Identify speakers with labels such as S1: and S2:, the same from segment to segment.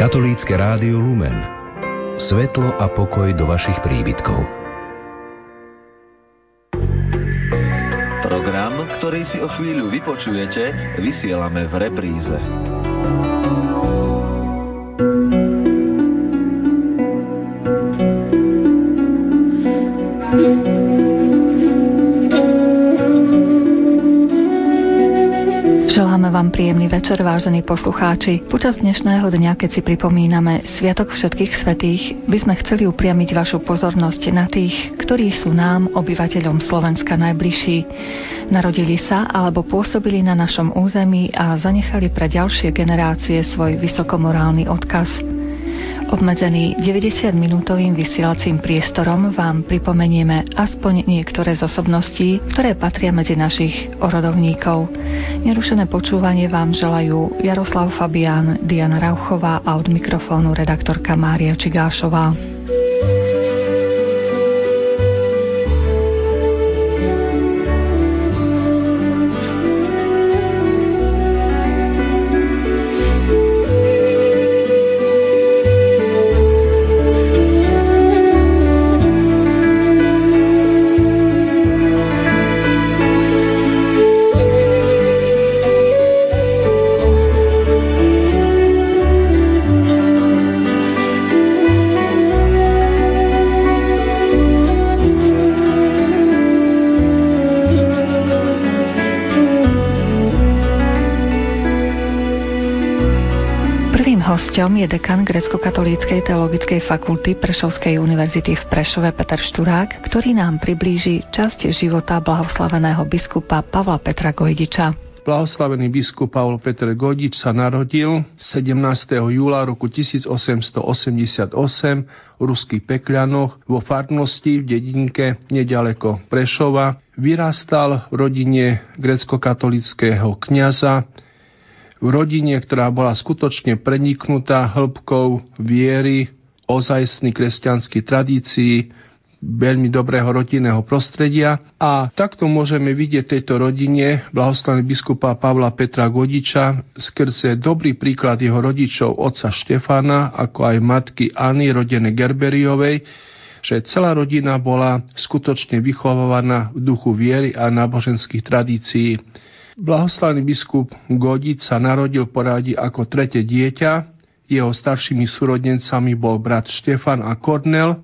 S1: Katolícke rádio Lumen. Svetlo a pokoj do vašich príbytkov.
S2: Program, ktorý si o chvíľu vypočujete, vysielame v repríze.
S3: Večer, vážení poslucháči. Počas dnešného dňa, keď si pripomíname Sviatok všetkých svetých, by sme chceli upriamiť vašu pozornosť na tých, ktorí sú nám, obyvateľom Slovenska, najbližší. Narodili sa alebo pôsobili na našom území a zanechali pre ďalšie generácie svoj vysokomorálny odkaz. Obmedzený 90-minútovým vysielacím priestorom vám pripomenieme aspoň niektoré z osobností, ktoré patria medzi našich orodovníkov. Nerušené počúvanie vám želajú Jaroslav Fabián, Diana Rauchová a od mikrofónu redaktorka Mária Čigášová. Hosťom je dekan Grecko-katolíckej teologickej fakulty Prešovskej univerzity v Prešove Peter Šturák, ktorý nám priblíži časť života blahoslaveného biskupa Pavla Petra Gojdiča.
S4: Blahoslavený biskup Pavol Petr Godič sa narodil 17. júla roku 1888 v ruských Pekľanoch vo farnosti v dedinke nedaleko Prešova. Vyrastal v rodine grecko-katolického kniaza, v rodine, ktorá bola skutočne preniknutá hĺbkou viery, ozajstný kresťanský tradícií, veľmi dobrého rodinného prostredia a takto môžeme vidieť tejto rodine blahoslavný biskupa Pavla Petra Godiča skrze dobrý príklad jeho rodičov otca Štefana, ako aj matky Anny, rodené Gerberiovej, že celá rodina bola skutočne vychovávaná v duchu viery a náboženských tradícií. Blahoslavný biskup Godic sa narodil poradi ako tretie dieťa. Jeho staršími súrodencami bol brat Štefan a Kornel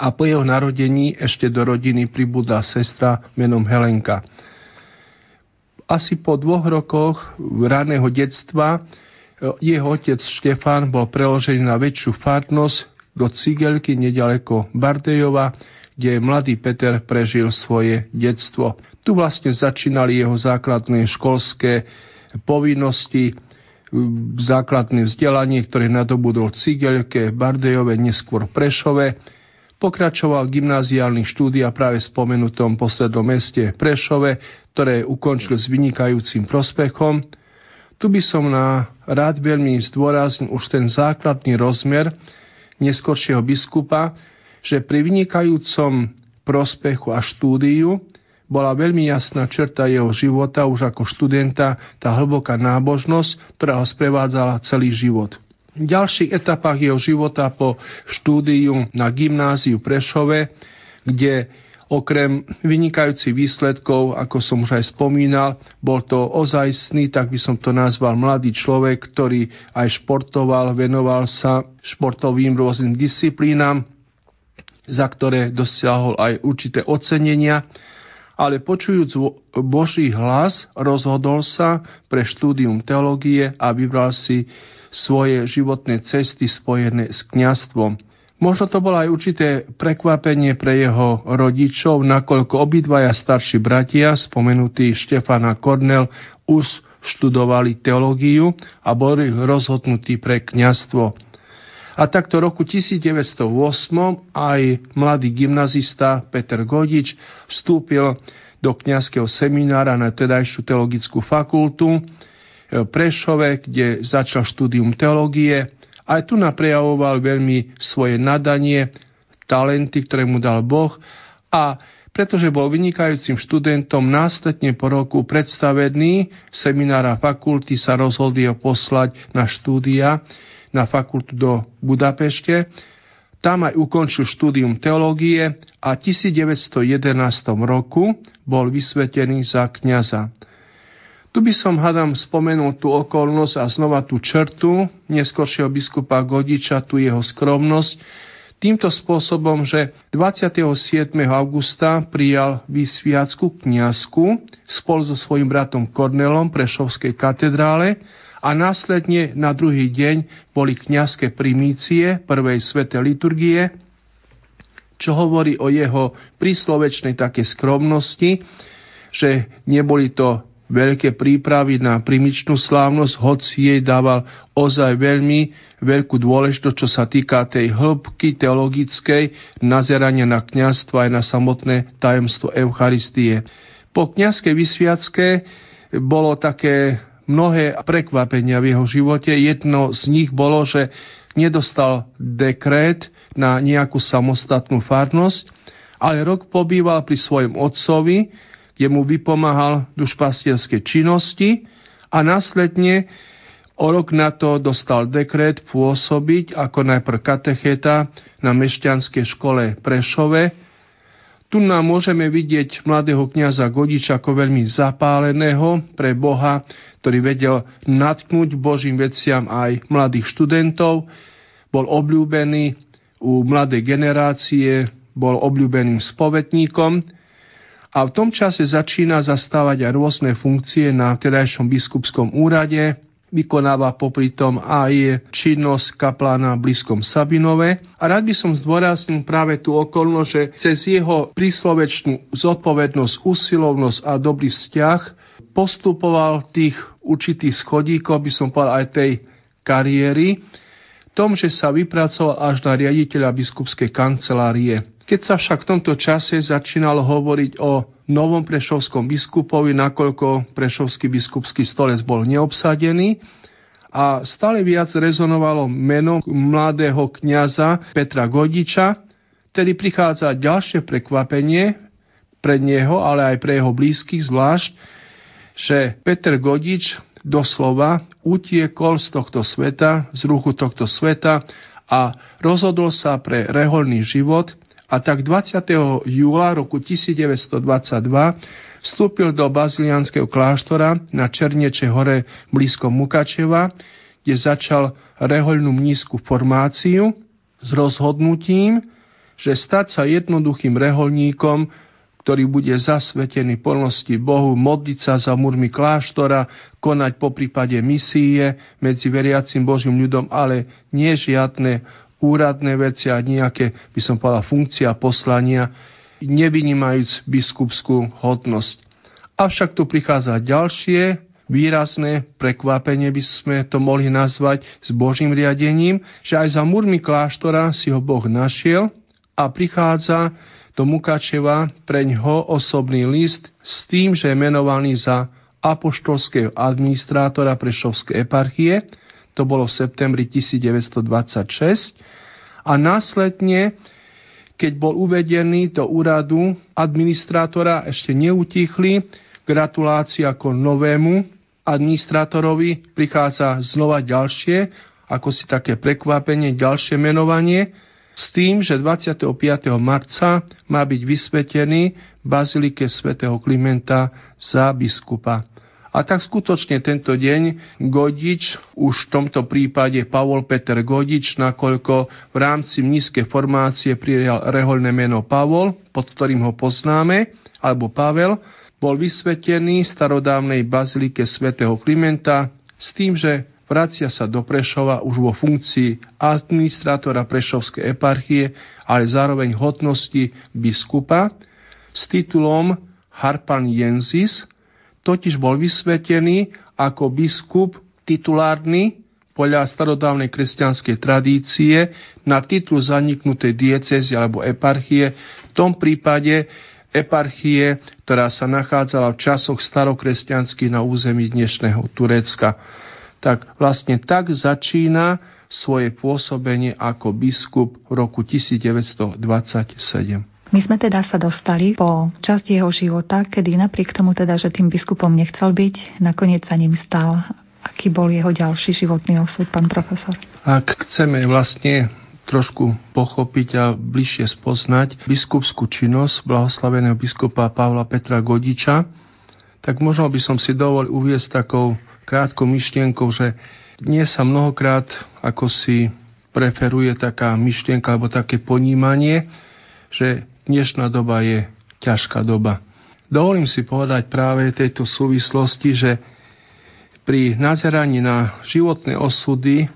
S4: a po jeho narodení ešte do rodiny pribudla sestra menom Helenka. Asi po dvoch rokoch raného detstva jeho otec Štefan bol preložený na väčšiu farnosť do Cigelky nedaleko Bardejova, kde mladý Peter prežil svoje detstvo. Tu vlastne začínali jeho základné školské povinnosti, základné vzdelanie, ktoré nadobudol Cigelke, Bardejove, neskôr Prešove. Pokračoval gymnáziálnych štúdia práve v spomenutom poslednom meste Prešove, ktoré ukončil s vynikajúcim prospechom. Tu by som na rád veľmi zdôraznil už ten základný rozmer neskoršieho biskupa, že pri vynikajúcom prospechu a štúdiu bola veľmi jasná črta jeho života už ako študenta, tá hlboká nábožnosť, ktorá ho sprevádzala celý život. V ďalších etapách jeho života po štúdiu na gymnáziu Prešove, kde okrem vynikajúcich výsledkov, ako som už aj spomínal, bol to ozajstný, tak by som to nazval mladý človek, ktorý aj športoval, venoval sa športovým rôznym disciplínam, za ktoré dosiahol aj určité ocenenia, ale počujúc Boží hlas, rozhodol sa pre štúdium teológie a vybral si svoje životné cesty spojené s kňastvom. Možno to bolo aj určité prekvapenie pre jeho rodičov, nakoľko obidvaja starší bratia, spomenutí Štefan a Kornel, už študovali teológiu a boli rozhodnutí pre kňastvo. A takto roku 1908 aj mladý gymnazista Peter Godič vstúpil do kňazského seminára na tedajšiu teologickú fakultu v Prešove, kde začal štúdium teológie. Aj tu naprejavoval veľmi svoje nadanie, talenty, ktoré mu dal Boh a pretože bol vynikajúcim študentom, následne po roku predstavený seminára fakulty sa rozhodli ho poslať na štúdia na fakultu do Budapešte. Tam aj ukončil štúdium teológie a 1911 roku bol vysvetený za kňaza. Tu by som, hadam, spomenul tú okolnosť a znova tú črtu neskôršieho biskupa Godiča, tu jeho skromnosť, týmto spôsobom, že 27. augusta prijal vysviacku kniazku spolu so svojím bratom Kornelom Prešovskej katedrále a následne na druhý deň boli kniazské primície prvej svete liturgie, čo hovorí o jeho príslovečnej také skromnosti, že neboli to veľké prípravy na primičnú slávnosť, hoci jej dával ozaj veľmi veľkú dôležitosť, čo sa týka tej hĺbky teologickej nazerania na kňazstvo aj na samotné tajemstvo Eucharistie. Po kňazskej vysviacke bolo také mnohé prekvapenia v jeho živote. Jedno z nich bolo, že nedostal dekrét na nejakú samostatnú farnosť, ale rok pobýval pri svojom otcovi, kde mu vypomáhal dušpastierskej činnosti a následne o rok na to dostal dekret pôsobiť ako najprv katecheta na mešťanskej škole Prešove. Tu nám môžeme vidieť mladého kniaza Godiča ako veľmi zapáleného pre Boha, ktorý vedel natknúť Božím veciam aj mladých študentov. Bol obľúbený u mladej generácie, bol obľúbeným spovetníkom a v tom čase začína zastávať aj rôzne funkcie na vtedajšom biskupskom úrade, vykonáva popri tom aj činnosť kaplána v blízkom Sabinove. A rád by som zdôraznil práve tú okolnosť, že cez jeho príslovečnú zodpovednosť, usilovnosť a dobrý vzťah postupoval tých určitých schodíkov, by som povedal aj tej kariéry, tom, že sa vypracoval až na riaditeľa biskupskej kancelárie. Keď sa však v tomto čase začínalo hovoriť o novom prešovskom biskupovi, nakoľko prešovský biskupský stolec bol neobsadený, a stále viac rezonovalo meno mladého kňaza Petra Godiča, tedy prichádza ďalšie prekvapenie pre neho, ale aj pre jeho blízkych zvlášť, že Peter Godič doslova utiekol z tohto sveta, z ruchu tohto sveta a rozhodol sa pre reholný život a tak 20. júla roku 1922 vstúpil do bazilianského kláštora na Černieče hore blízko Mukačeva, kde začal rehoľnú mnízku formáciu s rozhodnutím, že stať sa jednoduchým reholníkom, ktorý bude zasvetený plnosti Bohu, modliť sa za murmi kláštora, konať po prípade misie medzi veriacim Božím ľudom, ale nie žiadne úradné veci a nejaké, by som povedal, funkcia poslania, nevynímajúc biskupskú hodnosť. Avšak tu prichádza ďalšie výrazné prekvapenie, by sme to mohli nazvať s Božím riadením, že aj za múrmi kláštora si ho Boh našiel a prichádza do Mukačeva pre ňo osobný list s tým, že je menovaný za apoštolského administrátora Prešovskej eparchie, to bolo v septembri 1926 a následne, keď bol uvedený do úradu administrátora, ešte neutichli, gratulácia ako novému administrátorovi, prichádza znova ďalšie, ako si také prekvapenie, ďalšie menovanie, s tým, že 25. marca má byť vysvetený v Bazilike svätého Klimenta za biskupa. A tak skutočne tento deň Godič, už v tomto prípade Pavol Peter Godič, nakoľko v rámci nízkej formácie prijal rehoľné meno Pavol, pod ktorým ho poznáme, alebo Pavel, bol vysvetený v starodávnej bazilike svätého Klimenta s tým, že vracia sa do Prešova už vo funkcii administrátora Prešovskej eparchie, ale zároveň hodnosti biskupa s titulom Harpan Jensis, totiž bol vysvetený ako biskup titulárny podľa starodávnej kresťanskej tradície na titul zaniknutej diecezy alebo eparchie, v tom prípade eparchie, ktorá sa nachádzala v časoch starokresťanských na území dnešného Turecka. Tak vlastne tak začína svoje pôsobenie ako biskup v roku 1927.
S3: My sme teda sa dostali po časti jeho života, kedy napriek tomu teda, že tým biskupom nechcel byť, nakoniec sa ním stal. Aký bol jeho ďalší životný osud, pán profesor?
S4: Ak chceme vlastne trošku pochopiť a bližšie spoznať biskupskú činnosť blahoslaveného biskupa Pavla Petra Godiča, tak možno by som si dovolil uviesť takou krátkou myšlienkou, že dnes sa mnohokrát ako si preferuje taká myšlienka alebo také ponímanie, že dnešná doba je ťažká doba. Dovolím si povedať práve tejto súvislosti, že pri nazeraní na životné osudy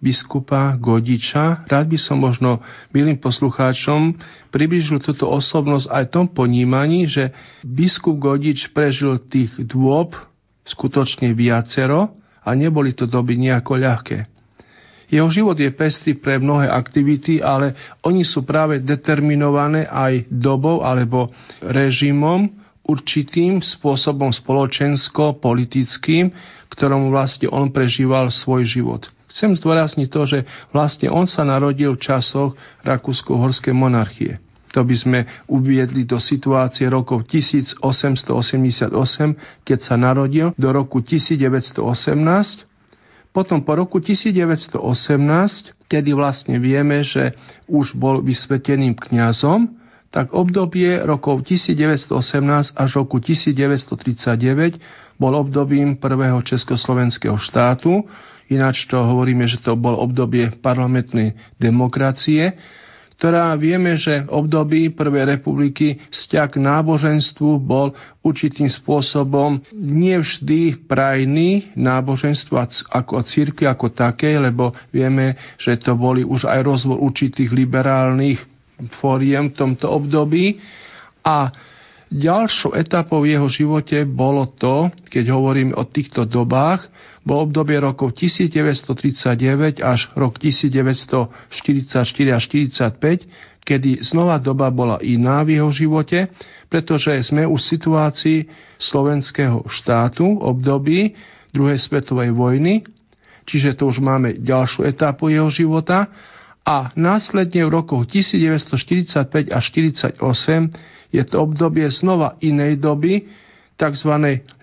S4: biskupa Godiča. Rád by som možno milým poslucháčom približil túto osobnosť aj tom ponímaní, že biskup Godič prežil tých dôb skutočne viacero a neboli to doby nejako ľahké. Jeho život je pestrý pre mnohé aktivity, ale oni sú práve determinované aj dobou alebo režimom, určitým spôsobom spoločensko-politickým, ktorom vlastne on prežíval svoj život. Chcem zdôrazniť to, že vlastne on sa narodil v časoch Rakúsko-Horskej monarchie. To by sme uviedli do situácie rokov 1888, keď sa narodil, do roku 1918. Potom po roku 1918, kedy vlastne vieme, že už bol vysveteným kňazom, tak obdobie rokov 1918 až roku 1939 bol obdobím prvého československého štátu, Ináč to hovoríme, že to bol obdobie parlamentnej demokracie, ktorá vieme, že v období Prvej republiky vzťah k náboženstvu bol určitým spôsobom nevždy prajný náboženstvo ako círky ako také, lebo vieme, že to boli už aj rozvoj určitých liberálnych fóriem v tomto období. A ďalšou etapou v jeho živote bolo to, keď hovorím o týchto dobách, bol obdobie rokov 1939 až rok 1944 až 45, kedy znova doba bola iná v jeho živote, pretože sme už v situácii slovenského štátu období druhej svetovej vojny, čiže to už máme ďalšiu etapu jeho života. A následne v rokoch 1945 až 48 je to obdobie znova inej doby, tzv.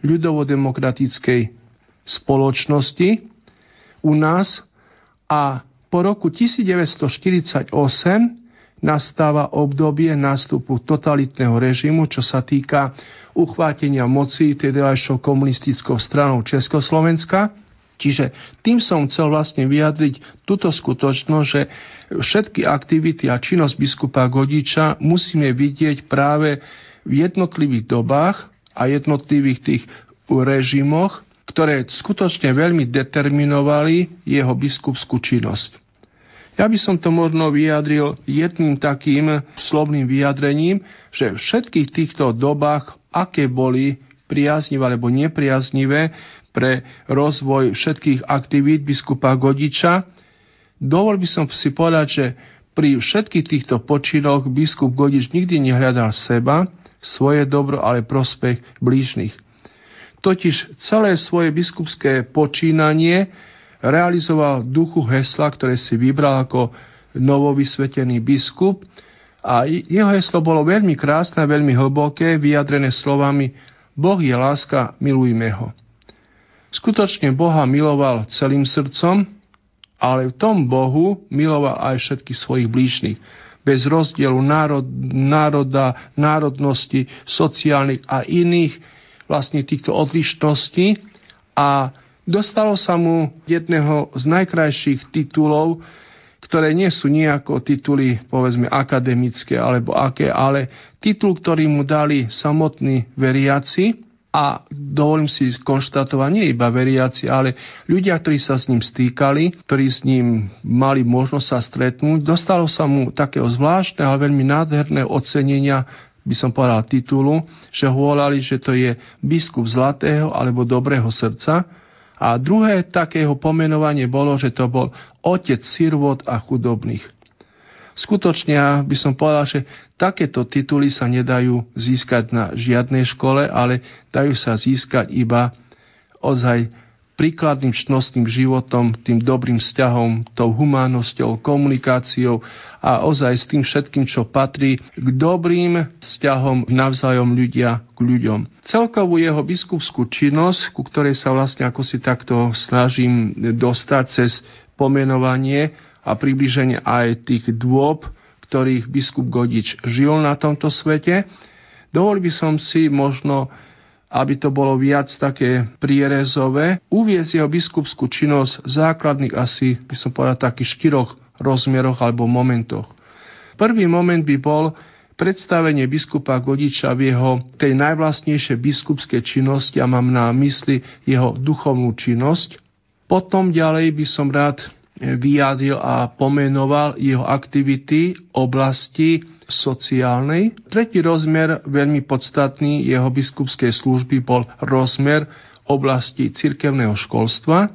S4: ľudovodemokratickej spoločnosti u nás a po roku 1948 nastáva obdobie nástupu totalitného režimu, čo sa týka uchvátenia moci tedajšou komunistickou stranou Československa. Čiže tým som chcel vlastne vyjadriť túto skutočnosť, že všetky aktivity a činnosť biskupa Godiča musíme vidieť práve v jednotlivých dobách a jednotlivých tých režimoch ktoré skutočne veľmi determinovali jeho biskupskú činnosť. Ja by som to možno vyjadril jedným takým slovným vyjadrením, že v všetkých týchto dobách, aké boli priaznivé alebo nepriaznivé pre rozvoj všetkých aktivít biskupa Godiča, dovol by som si povedať, že pri všetkých týchto počinoch biskup Godič nikdy nehľadal seba, svoje dobro, ale prospech blížnych. Totiž celé svoje biskupské počínanie realizoval duchu hesla, ktoré si vybral ako novovysvetený biskup. A jeho heslo bolo veľmi krásne, veľmi hlboké, vyjadrené slovami Boh je láska, milujme ho. Skutočne Boha miloval celým srdcom, ale v tom Bohu miloval aj všetkých svojich blížnych. Bez rozdielu národ, národa, národnosti, sociálnych a iných vlastne týchto odlišností. A dostalo sa mu jedného z najkrajších titulov, ktoré nie sú nejako tituly, povedzme, akademické alebo aké, ale titul, ktorý mu dali samotní veriaci a dovolím si konštatovať, nie iba veriaci, ale ľudia, ktorí sa s ním stýkali, ktorí s ním mali možnosť sa stretnúť, dostalo sa mu takého zvláštneho, ale veľmi nádherného ocenenia by som povedal titulu, že volali, že to je biskup zlatého alebo dobrého srdca. A druhé takého pomenovanie bolo, že to bol otec sirvot a chudobných. Skutočne ja by som povedal, že takéto tituly sa nedajú získať na žiadnej škole, ale dajú sa získať iba ozaj príkladným čnostným životom, tým dobrým vzťahom, tou humánnosťou, komunikáciou a ozaj s tým všetkým, čo patrí k dobrým vzťahom navzájom ľudia k ľuďom. Celkovú jeho biskupskú činnosť, ku ktorej sa vlastne ako si takto snažím dostať cez pomenovanie a približenie aj tých dôb, ktorých biskup Godič žil na tomto svete, dovolil by som si možno aby to bolo viac také prierezové, uviezť jeho biskupskú činnosť v základných asi, by som povedal, takých štyroch rozmeroch alebo momentoch. Prvý moment by bol predstavenie biskupa Godiča v jeho tej najvlastnejšej biskupskej činnosti a mám na mysli jeho duchovnú činnosť. Potom ďalej by som rád vyjadril a pomenoval jeho aktivity oblasti sociálnej. Tretí rozmer, veľmi podstatný jeho biskupskej služby, bol rozmer oblasti cirkevného školstva.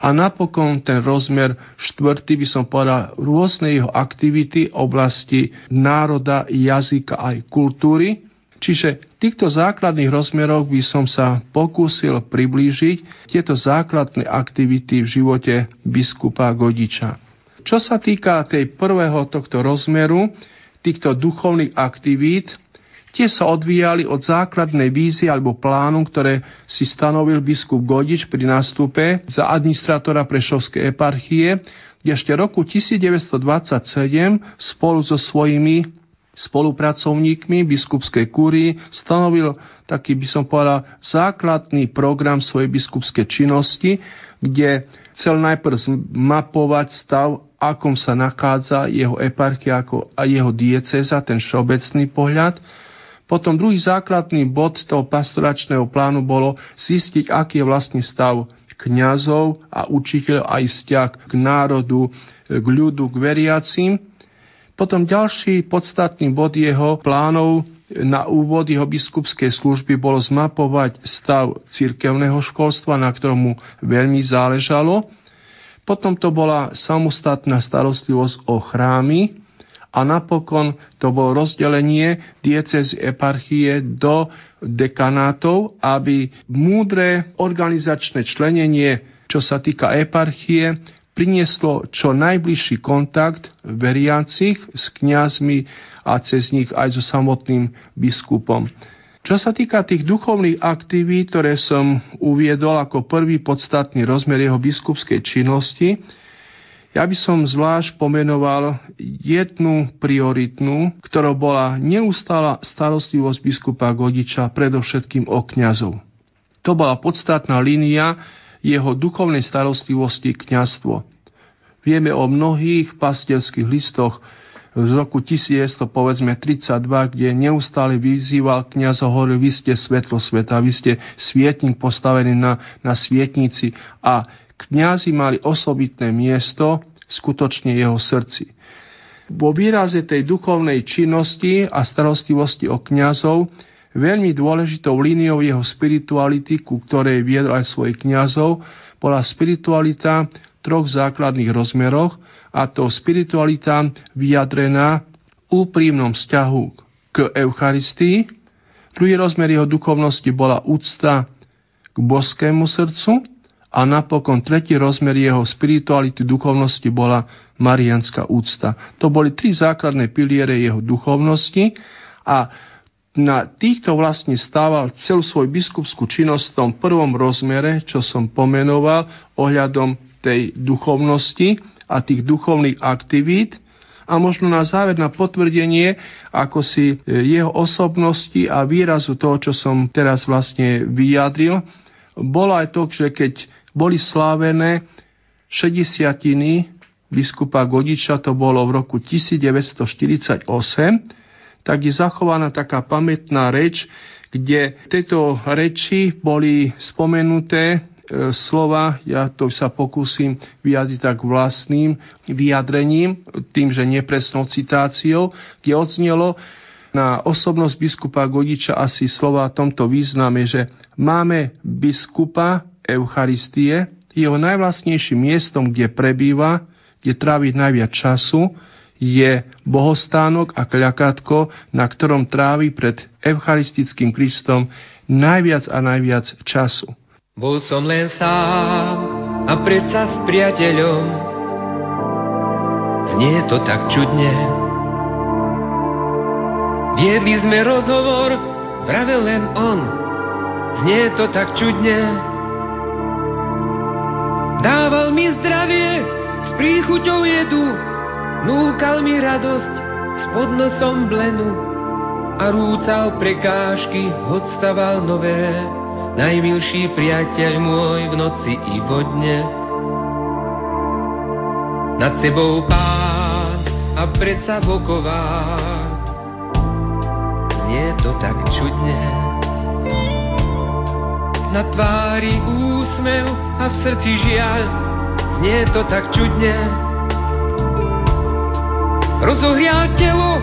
S4: A napokon ten rozmer štvrtý by som povedal rôzne jeho aktivity oblasti národa, jazyka aj kultúry. Čiže v týchto základných rozmeroch by som sa pokúsil priblížiť tieto základné aktivity v živote biskupa Godiča. Čo sa týka tej prvého tohto rozmeru, týchto duchovných aktivít, tie sa odvíjali od základnej vízie alebo plánu, ktoré si stanovil biskup Godič pri nástupe za administrátora Prešovskej eparchie, kde ešte roku 1927 spolu so svojimi spolupracovníkmi biskupskej kúrii stanovil taký, by som povedal, základný program svojej biskupskej činnosti, kde chcel najprv zmapovať stav akom sa nachádza jeho eparchia a jeho dieceza, ten všeobecný pohľad. Potom druhý základný bod toho pastoračného plánu bolo zistiť, aký je vlastne stav kňazov a učiteľov aj vzťah k národu, k ľudu, k veriacim. Potom ďalší podstatný bod jeho plánov na úvod jeho biskupskej služby bolo zmapovať stav cirkevného školstva, na ktorom mu veľmi záležalo. Potom to bola samostatná starostlivosť o chrámy a napokon to bolo rozdelenie diecezy eparchie do dekanátov, aby múdre organizačné členenie, čo sa týka eparchie, prinieslo čo najbližší kontakt veriacich s kňazmi a cez nich aj so samotným biskupom. Čo sa týka tých duchovných aktivít, ktoré som uviedol ako prvý podstatný rozmer jeho biskupskej činnosti, ja by som zvlášť pomenoval jednu prioritnú, ktorou bola neustála starostlivosť biskupa Godiča, predovšetkým o kňazov. To bola podstatná línia jeho duchovnej starostlivosti kňazstvo. Vieme o mnohých pastierských listoch, z roku 1932, kde neustále vyzýval kniaz hovoril, vy ste svetlo sveta, vy ste svietnik postavený na, na svietnici a kňazi mali osobitné miesto skutočne jeho srdci. Vo výraze tej duchovnej činnosti a starostlivosti o kňazov veľmi dôležitou líniou jeho spirituality, ku ktorej viedol aj svojich kňazov, bola spiritualita v troch základných rozmeroch – a to spiritualita vyjadrená v úprimnom vzťahu k Eucharistii. Druhý rozmer jeho duchovnosti bola úcta k boskému srdcu a napokon tretí rozmer jeho spirituality duchovnosti bola marianská úcta. To boli tri základné piliere jeho duchovnosti a na týchto vlastne stával celú svoju biskupskú činnosť v tom prvom rozmere, čo som pomenoval ohľadom tej duchovnosti a tých duchovných aktivít. A možno na záver na potvrdenie, ako si e, jeho osobnosti a výrazu toho, čo som teraz vlastne vyjadril, bolo aj to, že keď boli slávené 60 biskupa Godiča, to bolo v roku 1948, tak je zachovaná taká pamätná reč, kde tieto reči boli spomenuté E, slova, ja to sa pokúsim vyjadriť tak vlastným vyjadrením, tým, že nepresnou citáciou, kde odznelo na osobnosť biskupa Godiča asi slova v tomto význame, že máme biskupa Eucharistie, jeho najvlastnejším miestom, kde prebýva, kde trávi najviac času, je bohostánok a kľakátko, na ktorom trávi pred Eucharistickým Kristom najviac a najviac času.
S5: Bol som len sám a predsa s priateľom. Znie to tak čudne. Viedli sme rozhovor, vravel len on. Znie to tak čudne. Dával mi zdravie, s príchuťou jedu, núkal mi radosť, s podnosom blenu a rúcal prekážky, odstaval nové najmilší priateľ môj v noci i vodne. Nad sebou pán a predsa voková, znie to tak čudne. Na tvári úsmev a v srdci žiaľ, znie to tak čudne. Rozohrial telo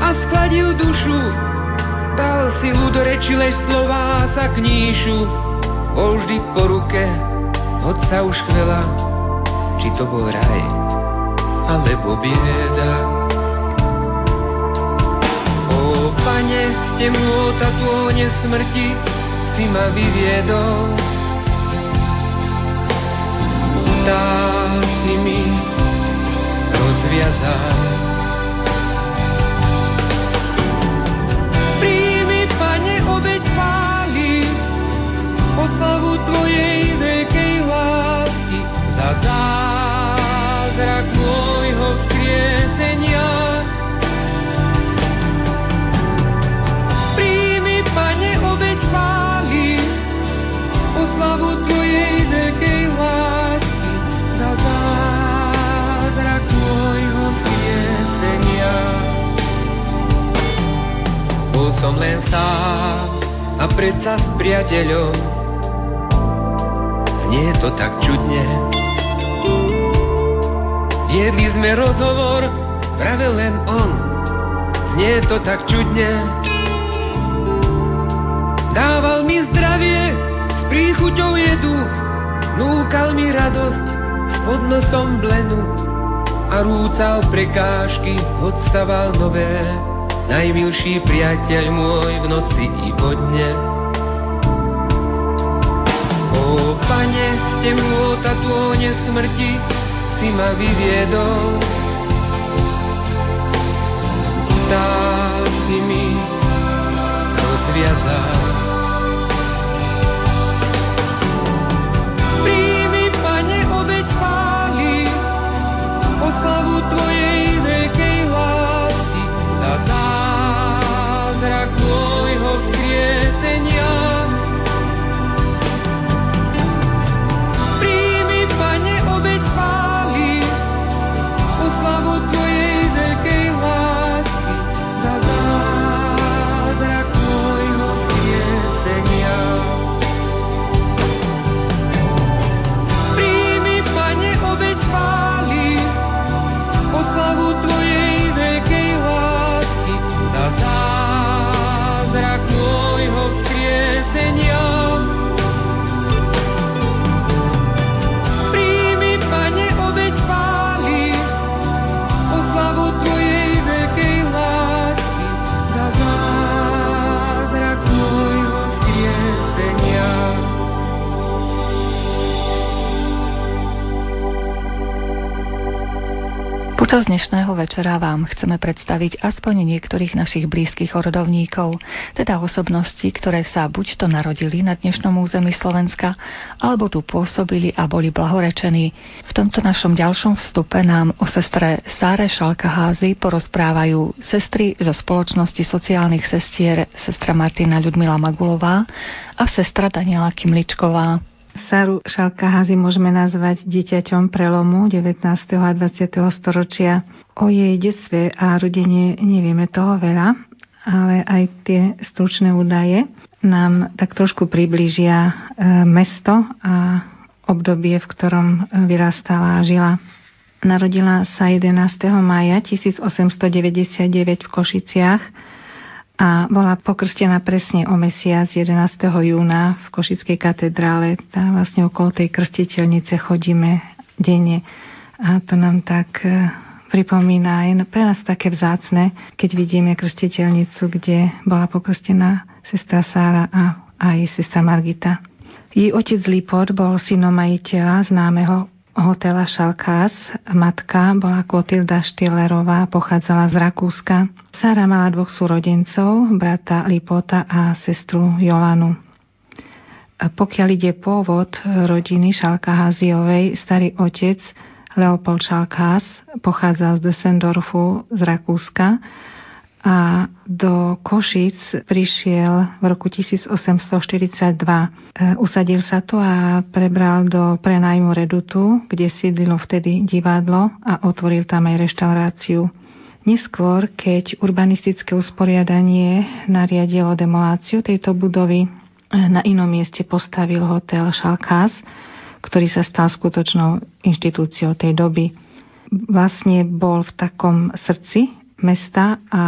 S5: a skladil dušu, Dal silu do reči, lež slová sa kníšu, bol vždy po ruke, hoď sa už chvela, či to bol raj, alebo bieda. O pane, z temnota tône smrti si ma vyviedol. Tá si mi rozviazal Tvojej veľkej lásky, za zázrak môjho vzkriesenia. Príjmi, Pane, obeď chváli, oslavu Tvojej veľkej lásky, za zázrak môjho vzkriesenia. Bol som len sám a predsa s priateľom Znie to tak čudne. Viedli sme rozhovor, práve len on. Znie to tak čudne. Dával mi zdravie, s príchuťou jedu, núkal mi radosť, s podnosom blenu a rúcal prekážky, odstaval nové. Najmilší priateľ môj v noci i vodne pane, z temnota tône smrti si ma vyviedol. Dal si mi rozviazal.
S3: Počas dnešného večera vám chceme predstaviť aspoň niektorých našich blízkych orodovníkov, teda osobnosti, ktoré sa buď to narodili na dnešnom území Slovenska, alebo tu pôsobili a boli blahorečení. V tomto našom ďalšom vstupe nám o sestre Sáre Šalkaházy porozprávajú sestry zo spoločnosti sociálnych sestier sestra Martina Ľudmila Magulová a sestra Daniela Kimličková.
S6: Saru Šalkahazi môžeme nazvať dieťaťom prelomu 19. a 20. storočia. O jej detstve a rodenie nevieme toho veľa, ale aj tie stručné údaje nám tak trošku priblížia e, mesto a obdobie, v ktorom vyrastala a žila. Narodila sa 11. maja 1899 v Košiciach a bola pokrstená presne o mesiac 11. júna v Košickej katedrále. Tá vlastne okolo tej krstiteľnice chodíme denne a to nám tak e, pripomína aj pre nás také vzácne, keď vidíme krstiteľnicu, kde bola pokrstená sestra Sára a aj sestra Margita. Jej otec Lipot bol synom majiteľa známeho hotela Šalkás. Matka bola Klotilda Štillerová, pochádzala z Rakúska. Sára mala dvoch súrodencov, brata Lipota a sestru Jolanu. Pokiaľ ide pôvod rodiny Šalkaháziovej, starý otec Leopold Šalkás pochádzal z Düsseldorfu z Rakúska a do Košic prišiel v roku 1842. E, usadil sa tu a prebral do prenajmu Redutu, kde sídlilo vtedy divadlo a otvoril tam aj reštauráciu. Neskôr, keď urbanistické usporiadanie nariadilo demoláciu tejto budovy, na inom mieste postavil hotel Šalkás, ktorý sa stal skutočnou inštitúciou tej doby. Vlastne bol v takom srdci mesta a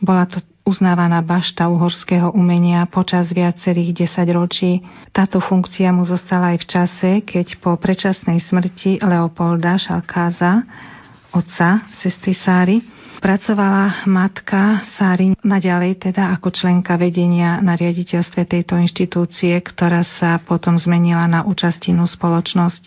S6: bola to uznávaná bašta uhorského umenia počas viacerých desaťročí. Táto funkcia mu zostala aj v čase, keď po predčasnej smrti Leopolda Šalkáza, otca sestry Sáry, pracovala matka Sáry naďalej teda ako členka vedenia na riaditeľstve tejto inštitúcie, ktorá sa potom zmenila na účastinu spoločnosť.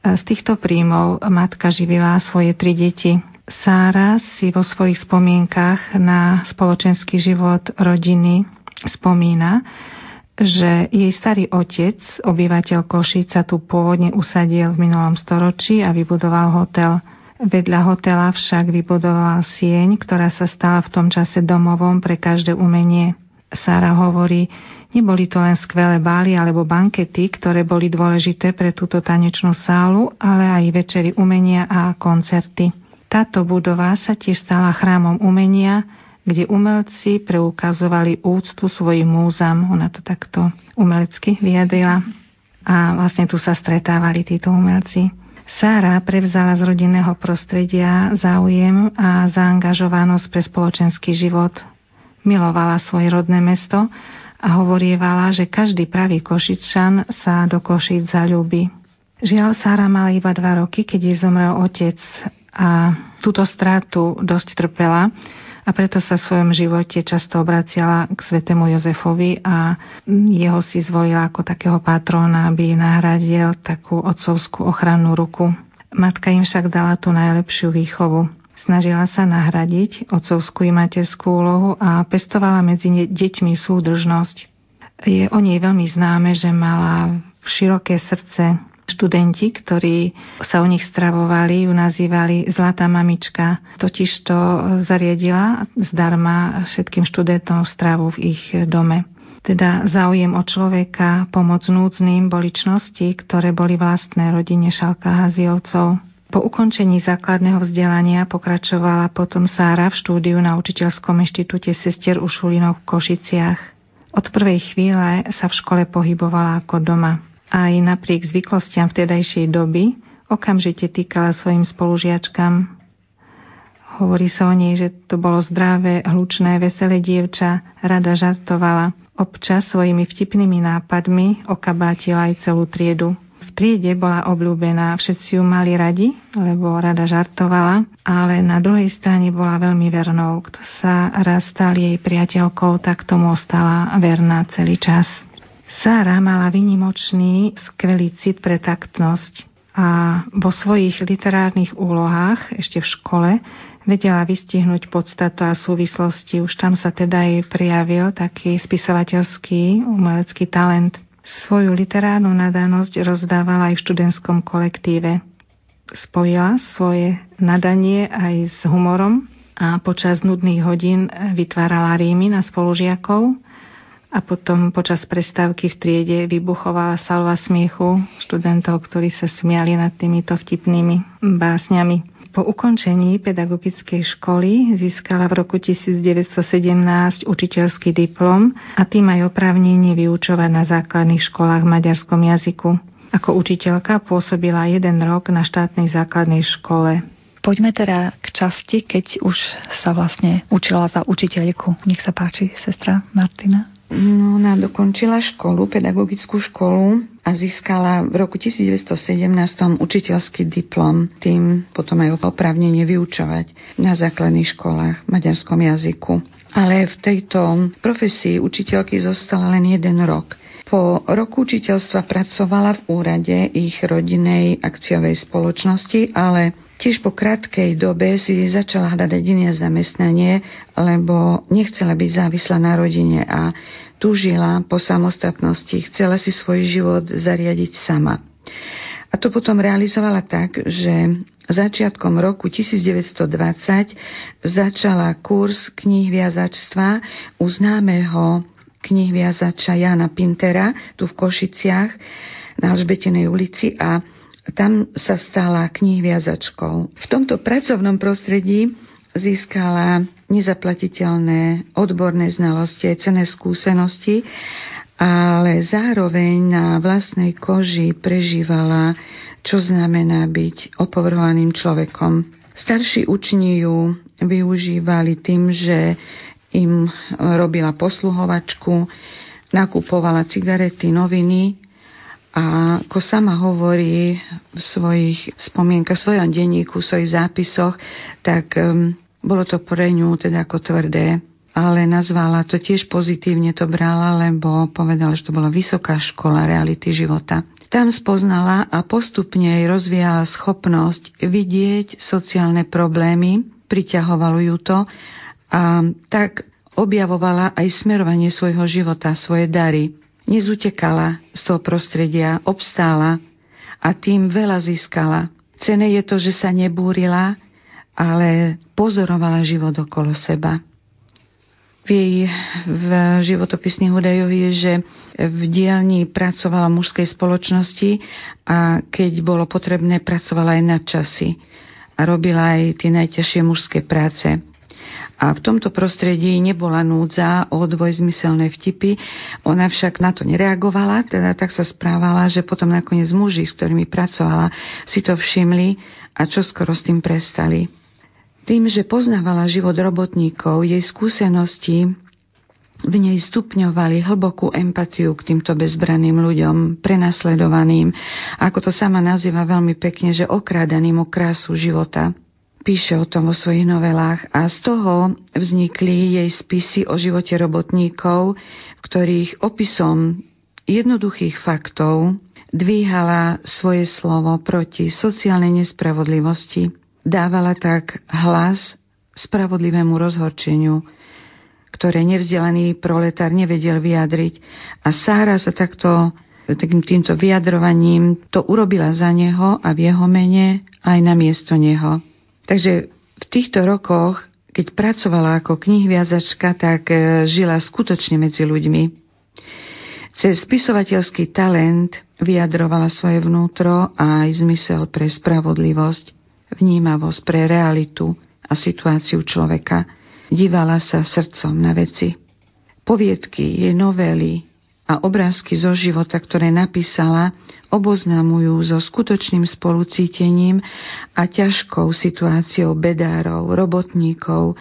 S6: Z týchto príjmov matka živila svoje tri deti. Sára si vo svojich spomienkach na spoločenský život rodiny spomína, že jej starý otec, obyvateľ Košica, tu pôvodne usadil v minulom storočí a vybudoval hotel. Vedľa hotela však vybudoval sieň, ktorá sa stala v tom čase domovom pre každé umenie. Sára hovorí, neboli to len skvelé bály alebo bankety, ktoré boli dôležité pre túto tanečnú sálu, ale aj večery umenia a koncerty. Táto budova sa tiež stala chrámom umenia, kde umelci preukazovali úctu svojim múzam. Ona to takto umelecky vyjadrila. A vlastne tu sa stretávali títo umelci. Sára prevzala z rodinného prostredia záujem a zaangažovanosť pre spoločenský život. Milovala svoje rodné mesto a hovorievala, že každý pravý Košičan sa do Košic zalúbi. Žiaľ, Sára mala iba dva roky, keď jej zomrel otec a túto stratu dosť trpela a preto sa v svojom živote často obraciala k svetému Jozefovi a jeho si zvolila ako takého patróna, aby nahradil takú otcovskú ochrannú ruku. Matka im však dala tú najlepšiu výchovu. Snažila sa nahradiť otcovskú i materskú úlohu a pestovala medzi deťmi súdržnosť. Je o nej veľmi známe, že mala široké srdce, študenti, ktorí sa u nich stravovali, ju nazývali Zlatá mamička. Totiž to zariadila zdarma všetkým študentom stravu v ich dome. Teda záujem o človeka, pomoc núdznym boli čnosti, ktoré boli vlastné rodine Šalka Haziovcov. Po ukončení základného vzdelania pokračovala potom Sára v štúdiu na učiteľskom inštitúte sestier Ušulinov v Košiciach. Od prvej chvíle sa v škole pohybovala ako doma aj napriek zvyklostiam vtedajšej doby okamžite týkala svojim spolužiačkam. Hovorí sa o nej, že to bolo zdravé, hlučné, veselé dievča, rada žartovala. Občas svojimi vtipnými nápadmi okabátila aj celú triedu. V triede bola obľúbená, všetci ju mali radi, lebo rada žartovala, ale na druhej strane bola veľmi vernou. Kto sa raz stal jej priateľkou, tak tomu ostala verná celý čas. Sára mala vynimočný, skvelý cit pre taktnosť a vo svojich literárnych úlohách ešte v škole vedela vystihnúť podstatu a súvislosti. Už tam sa teda aj prijavil taký spisovateľský umelecký talent. Svoju literárnu nadanosť rozdávala aj v študentskom kolektíve. Spojila svoje nadanie aj s humorom a počas nudných hodín vytvárala rímy na spolužiakov a potom počas prestávky v triede vybuchovala salva smiechu študentov, ktorí sa smiali nad týmito vtipnými básňami. Po ukončení pedagogickej školy získala v roku 1917 učiteľský diplom a tým aj oprávnenie vyučovať na základných školách v maďarskom jazyku. Ako učiteľka pôsobila jeden rok na štátnej základnej škole.
S3: Poďme teda k časti, keď už sa vlastne učila za učiteľku. Nech sa páči, sestra Martina.
S7: No, ona dokončila školu, pedagogickú školu a získala v roku 1917 učiteľský diplom, tým potom aj oprávnenie vyučovať na základných školách v maďarskom jazyku. Ale v tejto profesii učiteľky zostala len jeden rok. Po roku učiteľstva pracovala v úrade ich rodinej akciovej spoločnosti, ale tiež po krátkej dobe si začala hľadať iné zamestnanie, lebo nechcela byť závislá na rodine a túžila po samostatnosti, chcela si svoj život zariadiť sama. A to potom realizovala tak, že začiatkom roku 1920 začala kurz kníh viazačstva u známeho knihviazača Jana Pintera tu v Košiciach na Alžbetenej ulici a tam sa stala knihviazačkou. V tomto pracovnom prostredí získala nezaplatiteľné odborné znalosti aj cené skúsenosti, ale zároveň na vlastnej koži prežívala, čo znamená byť opovrhovaným človekom. Starší učni ju využívali tým, že im robila posluhovačku, nakupovala cigarety, noviny a ako sama hovorí v svojich spomienkach, v svojom denníku, v svojich zápisoch, tak um, bolo to pre ňu teda ako tvrdé, ale nazvala to tiež pozitívne to brala, lebo povedala, že to bola vysoká škola reality života. Tam spoznala a postupne jej rozvíjala schopnosť vidieť sociálne problémy, priťahovalo ju to a tak objavovala aj smerovanie svojho života, svoje dary. Nezutekala z toho prostredia, obstála a tým veľa získala. Cene je to, že sa nebúrila, ale pozorovala život okolo seba. V jej v životopisných údajoch je, že v dielni pracovala v mužskej spoločnosti a keď bolo potrebné, pracovala aj na časy a robila aj tie najťažšie mužské práce. A v tomto prostredí nebola núdza o dvojzmyselné vtipy. Ona však na to nereagovala, teda tak sa správala, že potom nakoniec muži, s ktorými pracovala, si to všimli a čo skoro s tým prestali. Tým, že poznávala život robotníkov, jej skúsenosti v nej stupňovali hlbokú empatiu k týmto bezbraným ľuďom, prenasledovaným, ako to sama nazýva veľmi pekne, že okrádaným o krásu života píše o tom vo svojich novelách a z toho vznikli jej spisy o živote robotníkov, v ktorých opisom jednoduchých faktov dvíhala svoje slovo proti sociálnej nespravodlivosti. Dávala tak hlas spravodlivému rozhorčeniu, ktoré nevzdelaný proletár nevedel vyjadriť. A Sára sa takto takým týmto vyjadrovaním to urobila za neho a v jeho mene aj na miesto neho. Takže v týchto rokoch, keď pracovala ako knihviazačka, tak e, žila skutočne medzi ľuďmi. Cez spisovateľský talent vyjadrovala svoje vnútro a aj zmysel pre spravodlivosť, vnímavosť pre realitu a situáciu človeka. Dívala sa srdcom na veci. Poviedky, jej novely a obrázky zo života, ktoré napísala, oboznamujú so skutočným spolucítením a ťažkou situáciou bedárov, robotníkov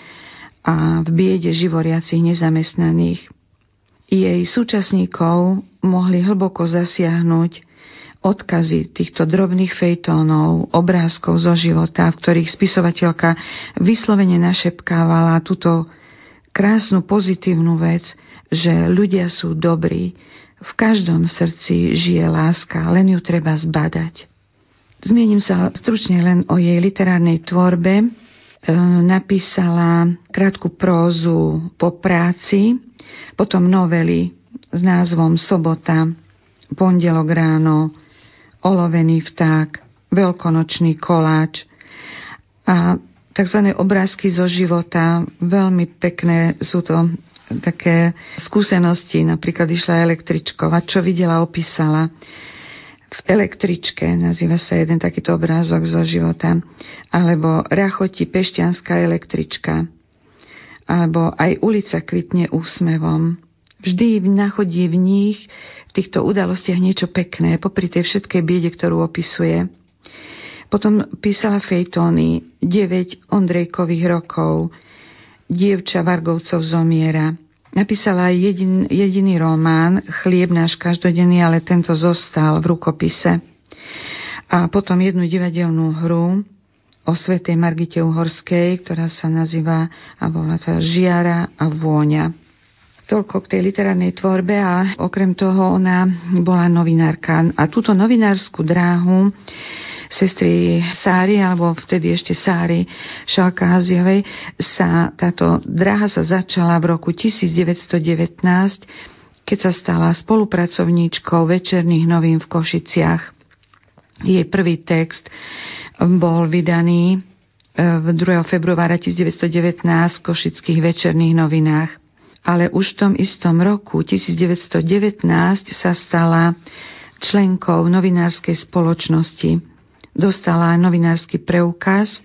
S7: a v biede živoriacich nezamestnaných. Jej súčasníkov mohli hlboko zasiahnuť odkazy týchto drobných fejtónov, obrázkov zo života, v ktorých spisovateľka vyslovene našepkávala túto krásnu pozitívnu vec, že ľudia sú dobrí, v každom srdci žije láska, len ju treba zbadať. Zmienim sa stručne len o jej literárnej tvorbe. E, napísala krátku prózu po práci, potom novely s názvom Sobota, Pondelok ráno, Olovený vták, Veľkonočný koláč a tzv. obrázky zo života. Veľmi pekné sú to také skúsenosti, napríklad išla električkou čo videla, opísala v električke, nazýva sa jeden takýto obrázok zo života, alebo rachoti pešťanská električka, alebo aj ulica kvitne úsmevom. Vždy nachodí v nich, v týchto udalostiach niečo pekné, popri tej všetkej biede, ktorú opisuje. Potom písala fejtóny 9 Ondrejkových rokov, dievča Vargovcov zomiera. Napísala aj jedin, jediný román, Chlieb náš každodenný, ale tento zostal v rukopise. A potom jednu divadelnú hru o svetej Margite Uhorskej, ktorá sa nazýva a volá sa Žiara a vôňa. Toľko k tej literárnej tvorbe a okrem toho ona bola novinárka. A túto novinárskú dráhu sestry Sári, alebo vtedy ešte Sári Šalkáziovej, sa táto dráha sa začala v roku 1919, keď sa stala spolupracovníčkou večerných novín v Košiciach. Jej prvý text bol vydaný e, v 2. februára 1919 v košických večerných novinách. Ale už v tom istom roku 1919 sa stala členkou novinárskej spoločnosti dostala novinársky preukaz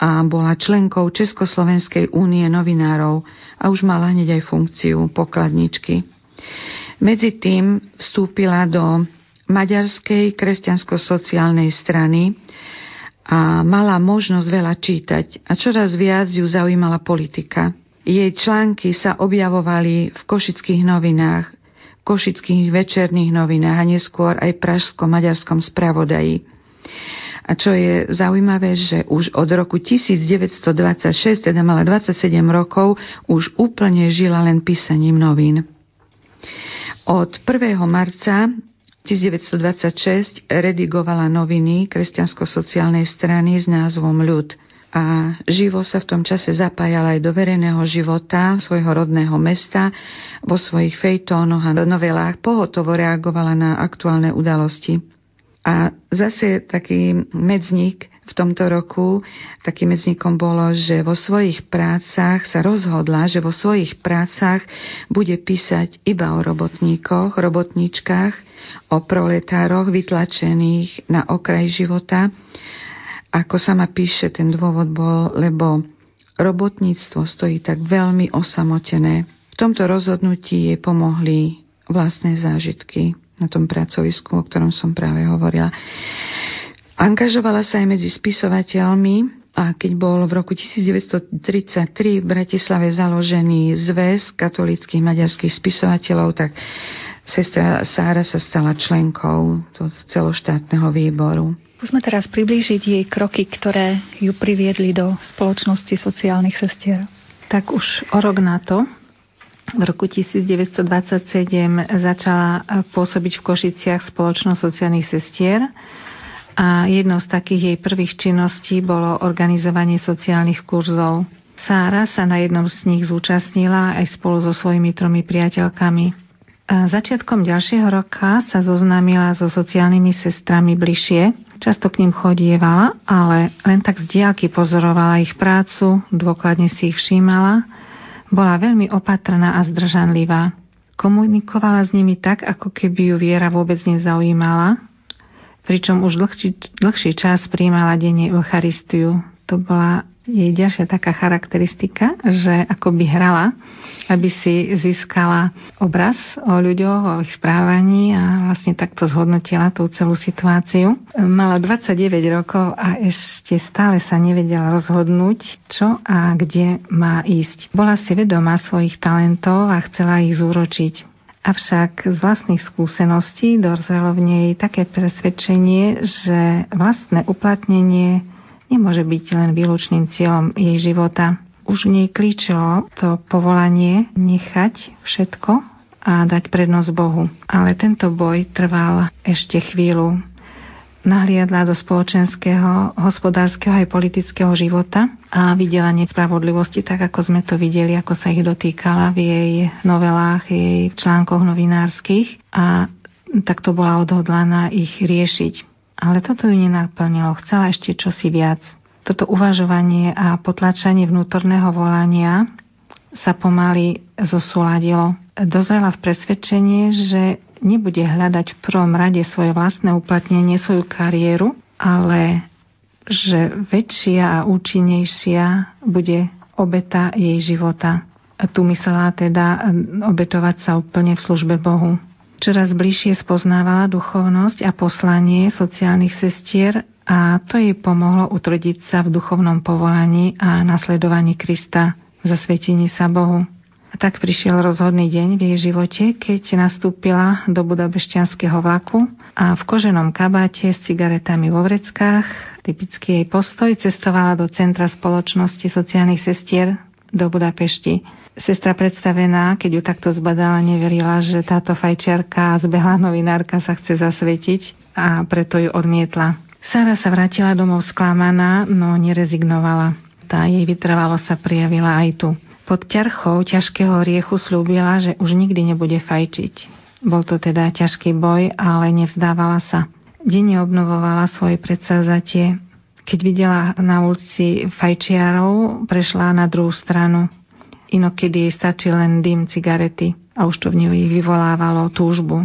S7: a bola členkou Československej únie novinárov a už mala hneď aj funkciu pokladničky. Medzi tým vstúpila do Maďarskej kresťansko-sociálnej strany a mala možnosť veľa čítať a čoraz viac ju zaujímala politika. Jej články sa objavovali v košických novinách, košických večerných novinách a neskôr aj pražsko-maďarskom spravodaji. A čo je zaujímavé, že už od roku 1926, teda mala 27 rokov, už úplne žila len písaním novín. Od 1. marca 1926 redigovala noviny kresťansko-sociálnej strany s názvom Ľud a živo sa v tom čase zapájala aj do verejného života svojho rodného mesta, vo svojich fejtónoch a novelách pohotovo reagovala na aktuálne udalosti. A zase taký medzník v tomto roku, takým medzníkom bolo, že vo svojich prácach sa rozhodla, že vo svojich prácach bude písať iba o robotníkoch, robotníčkach, o proletároch vytlačených na okraj života. Ako sama píše, ten dôvod bol, lebo robotníctvo stojí tak veľmi osamotené. V tomto rozhodnutí jej pomohli vlastné zážitky na tom pracovisku, o ktorom som práve hovorila. Angažovala sa aj medzi spisovateľmi a keď bol v roku 1933 v Bratislave založený zväz katolických maďarských spisovateľov, tak sestra Sára sa stala členkou celoštátneho výboru.
S3: Musíme teraz priblížiť jej kroky, ktoré ju priviedli do spoločnosti sociálnych sestier.
S6: Tak už o rok na to, v roku 1927 začala pôsobiť v Košiciach spoločnosť sociálnych sestier a jednou z takých jej prvých činností bolo organizovanie sociálnych kurzov. Sára sa na jednom z nich zúčastnila aj spolu so svojimi tromi priateľkami. A začiatkom ďalšieho roka sa zoznámila so sociálnymi sestrami bližšie. Často k ním chodievala, ale len tak z diálky pozorovala ich prácu, dôkladne si ich všímala bola veľmi opatrná a zdržanlivá. Komunikovala s nimi tak, ako keby ju viera vôbec nezaujímala, pričom už dlhší, dlhší čas príjmala denne Eucharistiu. To bola jej ďalšia taká charakteristika, že ako by hrala aby si získala obraz o ľuďoch, o ich správaní a vlastne takto zhodnotila tú celú situáciu. Mala 29 rokov a ešte stále sa nevedela rozhodnúť, čo a kde má ísť. Bola si vedomá svojich talentov a chcela ich zúročiť. Avšak z vlastných skúseností dozrelo v nej také presvedčenie, že vlastné uplatnenie nemôže byť len výlučným cieľom jej života už v nej klíčilo to povolanie nechať všetko a dať prednosť Bohu. Ale tento boj trval ešte chvíľu. Nahliadla do spoločenského, hospodárskeho aj politického života a videla nespravodlivosti, tak ako sme to videli, ako sa ich dotýkala v jej novelách, jej článkoch novinárskych a takto bola odhodlaná ich riešiť. Ale toto ju nenaplnilo, chcela ešte čosi viac toto uvažovanie a potlačanie vnútorného volania sa pomaly zosúladilo. Dozrela v presvedčenie, že nebude hľadať v prvom rade svoje vlastné uplatnenie, svoju kariéru, ale že väčšia a účinnejšia bude obeta jej života. A tu myslela teda obetovať sa úplne v službe Bohu. Čoraz bližšie spoznávala duchovnosť a poslanie sociálnych sestier a to jej pomohlo utvrdiť sa v duchovnom povolaní a nasledovaní Krista v zasvetení sa Bohu. A tak prišiel rozhodný deň v jej živote, keď nastúpila do budabešťanského vlaku a v koženom kabáte s cigaretami vo vreckách, typický jej postoj, cestovala do centra spoločnosti sociálnych sestier do Budapešti. Sestra predstavená, keď ju takto zbadala, neverila, že táto fajčiarka zbehla novinárka sa chce zasvetiť a preto ju odmietla. Sara sa vrátila domov sklamaná, no nerezignovala. Tá jej vytrvalo sa prijavila aj tu. Pod ťarchou ťažkého riechu slúbila, že už nikdy nebude fajčiť. Bol to teda ťažký boj, ale nevzdávala sa. Denne obnovovala svoje predsavzatie. Keď videla na ulici fajčiarov, prešla na druhú stranu. Inokedy jej stačí len dym cigarety a už to v nej vyvolávalo túžbu.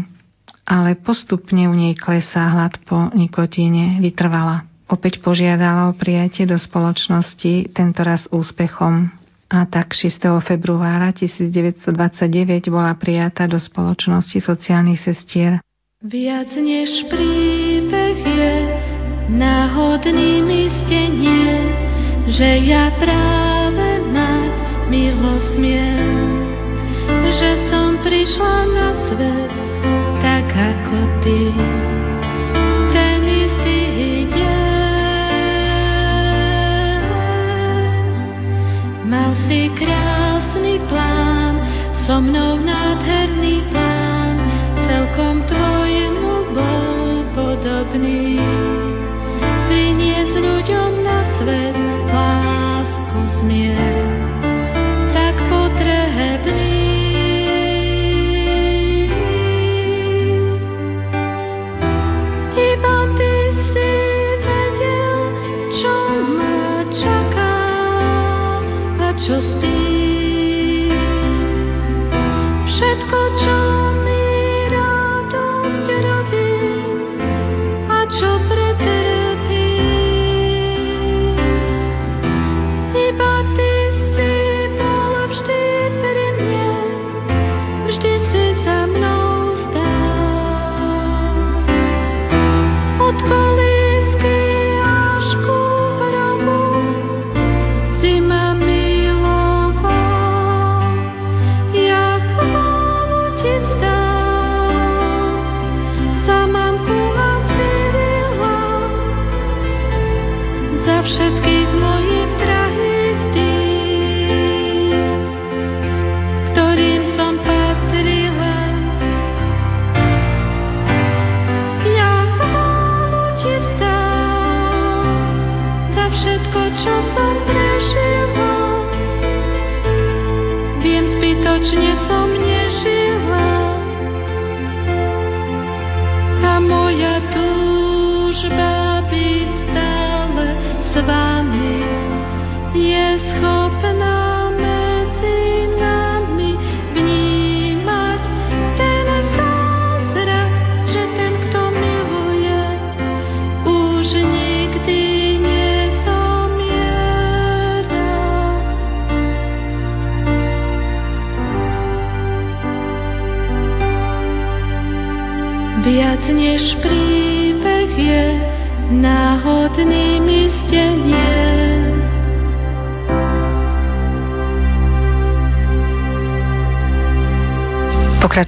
S6: Ale postupne u nej klesá hlad po nikotíne, vytrvala. Opäť požiadala o prijatie do spoločnosti, tentoraz úspechom. A tak 6. februára 1929 bola prijatá do spoločnosti sociálnych sestier.
S8: Viac než príbeh je náhodný mi stenie, že ja práve mať milo smiem, že som prišla na svet tak ako ty. Ten istý deň mal si krásny plán, so mnou nádherný plán, celkom tvojmu Všetko, čo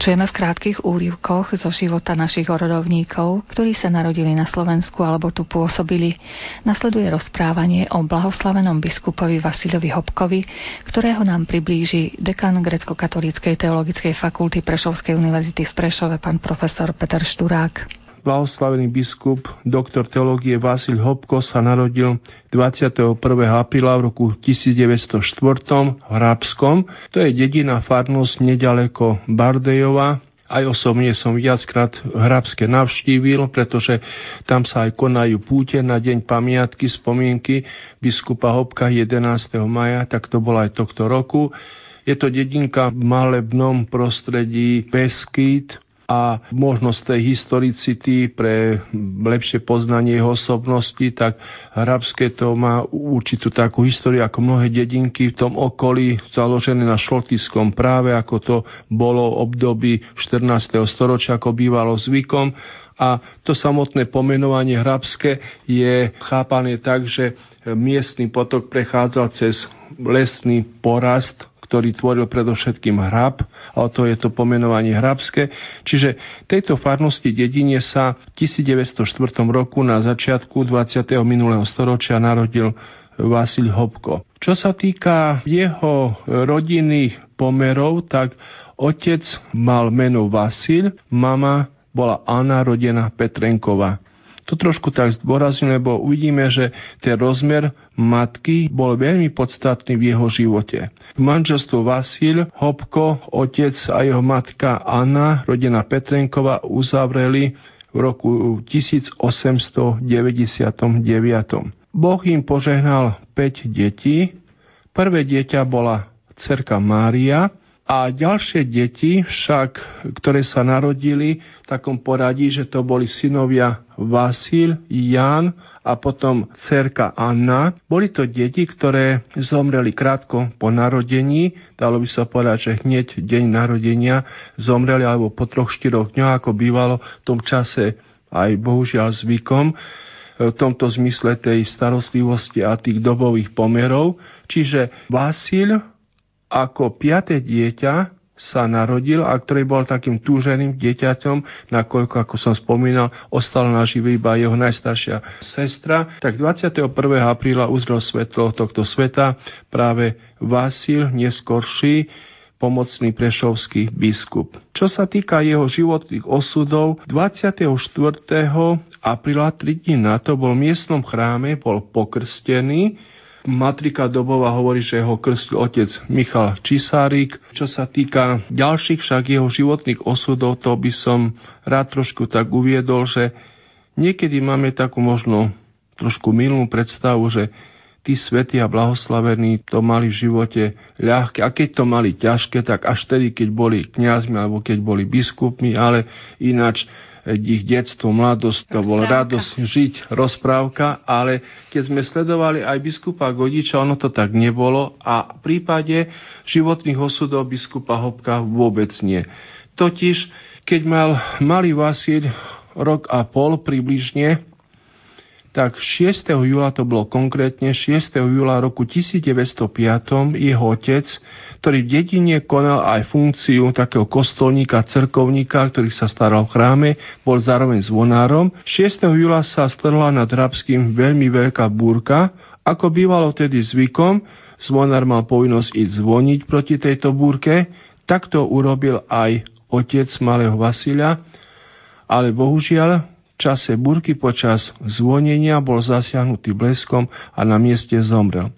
S3: Pokračujeme v krátkých úrivkoch zo života našich rodovníkov, ktorí sa narodili na Slovensku alebo tu pôsobili. Nasleduje rozprávanie o blahoslavenom biskupovi Vasilovi Hopkovi, ktorého nám priblíži dekan Grecko-katolíckej teologickej fakulty Prešovskej univerzity v Prešove, pán profesor Peter Šturák
S4: blahoslavený biskup, doktor teológie Vasil Hopko sa narodil 21. apríla v roku 1904 v Hrábskom. To je dedina farnosť nedaleko Bardejova, aj osobne som viackrát Hrabské navštívil, pretože tam sa aj konajú púte na deň pamiatky, spomienky biskupa Hopka 11. maja, tak to bolo aj tohto roku. Je to dedinka v malebnom prostredí Beskyd, a možnosť tej historicity pre lepšie poznanie jeho osobnosti, tak Hrabské to má určitú takú históriu ako mnohé dedinky v tom okolí založené na šlotyskom práve, ako to bolo období 14. storočia, ako bývalo zvykom. A to samotné pomenovanie Hrabské je chápané tak, že miestny potok prechádzal cez lesný porast ktorý tvoril predovšetkým hrab, a to je to pomenovanie hrabské. Čiže tejto farnosti dedine sa v 1904 roku na začiatku 20. minulého storočia narodil Vasil Hopko. Čo sa týka jeho rodinných pomerov, tak otec mal meno Vasil, mama bola Anna rodená Petrenková. To trošku tak zdôrazňujem, lebo uvidíme, že ten rozmer matky bol veľmi podstatný v jeho živote. V manželstvu Vasil, Hopko, otec a jeho matka Anna, rodená Petrenková, uzavreli v roku 1899. Boh im požehnal 5 detí. Prvé dieťa bola cerka Mária, a ďalšie deti však, ktoré sa narodili v takom poradí, že to boli synovia Vasil, Jan a potom cerka Anna. Boli to deti, ktoré zomreli krátko po narodení, dalo by sa povedať, že hneď deň narodenia zomreli alebo po troch, štyroch dňoch, ako bývalo v tom čase aj bohužiaľ zvykom v tomto zmysle tej starostlivosti a tých dobových pomerov. Čiže Vasil ako piaté dieťa sa narodil a ktorý bol takým túženým dieťaťom, nakoľko, ako som spomínal, ostala nažive iba jeho najstaršia sestra, tak 21. apríla uzrel svetlo tohto sveta práve Vasil, neskorší, pomocný prešovský biskup. Čo sa týka jeho životných osudov, 24. apríla, 3 dní na to, bol v miestnom chráme, bol pokrstený, Matrika Dobová hovorí, že ho krstil otec Michal Čisárik. Čo sa týka ďalších však jeho životných osudov, to by som rád trošku tak uviedol, že niekedy máme takú možno trošku milnú predstavu, že tí svätí a blahoslavení to mali v živote ľahké. A keď to mali ťažké, tak až tedy, keď boli kňazmi alebo keď boli biskupmi, ale ináč ich detstvo, mladosť, to bol radosť žiť, rozprávka, ale keď sme sledovali aj biskupa Godiča, ono to tak nebolo a v prípade životných osudov biskupa Hopka vôbec nie. Totiž, keď mal malý Vasil rok a pol približne, tak 6. júla to bolo konkrétne 6. júla roku 1905 jeho otec ktorý v dedine konal aj funkciu takého kostolníka, cerkovníka, ktorý sa staral v chráme, bol zároveň zvonárom. 6. júla sa strhla nad Rabským veľmi veľká búrka. Ako bývalo tedy zvykom, zvonár mal povinnosť ísť zvoniť proti tejto búrke, tak to urobil aj otec malého Vasilia, ale bohužiaľ v čase burky počas zvonenia bol zasiahnutý bleskom a na mieste zomrel.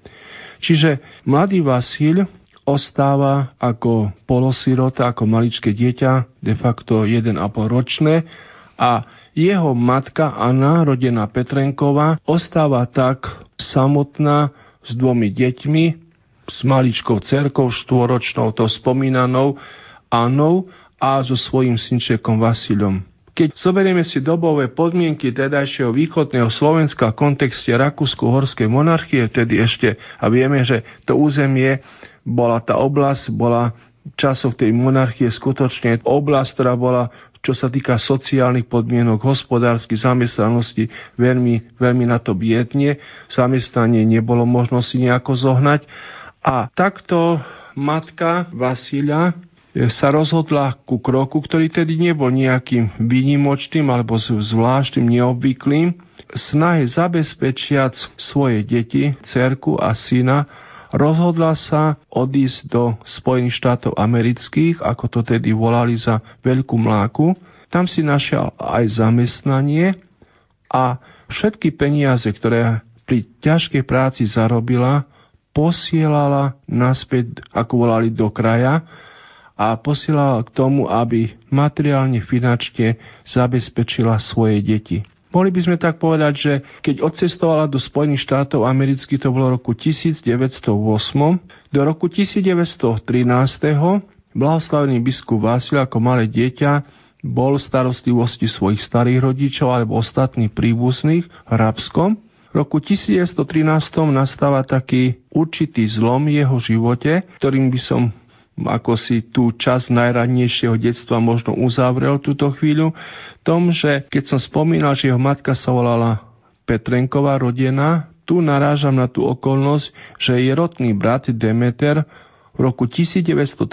S4: Čiže mladý Vasil ostáva ako polosirota, ako maličké dieťa, de facto 1,5 ročné a jeho matka Anna, rodená Petrenková, ostáva tak samotná s dvomi deťmi, s maličkou cerkou štvoročnou, to spomínanou Annou a so svojím synčekom Vasilom. Keď zoberieme si dobové podmienky tedajšieho východného Slovenska v kontexte Rakúsko-Horskej monarchie, tedy ešte, a vieme, že to územie bola tá oblasť, bola časov tej monarchie skutočne oblasť, ktorá bola, čo sa týka sociálnych podmienok, hospodárskych zamestnanosti, veľmi, veľmi na to biedne. Zamestnanie nebolo možno si nejako zohnať. A takto matka Vasília sa rozhodla ku kroku, ktorý tedy nebol nejakým výnimočným alebo zvláštnym, neobvyklým, snahe zabezpečiať svoje deti, cerku a syna rozhodla sa odísť do Spojených štátov amerických, ako to tedy volali za veľkú mláku. Tam si našiel aj zamestnanie a všetky peniaze, ktoré pri ťažkej práci zarobila, posielala naspäť, ako volali, do kraja a posielala k tomu, aby materiálne, finančne zabezpečila svoje deti. Mohli by sme tak povedať, že keď odcestovala do Spojených štátov amerických, to bolo roku 1908, do roku 1913. blahoslavený biskup Vásil ako malé dieťa bol v starostlivosti svojich starých rodičov alebo ostatných príbuzných v Rabskom. V roku 1913 nastáva taký určitý zlom v jeho živote, ktorým by som ako si tú čas najradnejšieho detstva možno uzavrel túto chvíľu, tom, že keď som spomínal, že jeho matka sa volala Petrenková rodená, tu narážam na tú okolnosť, že jej rodný brat Demeter v roku 1913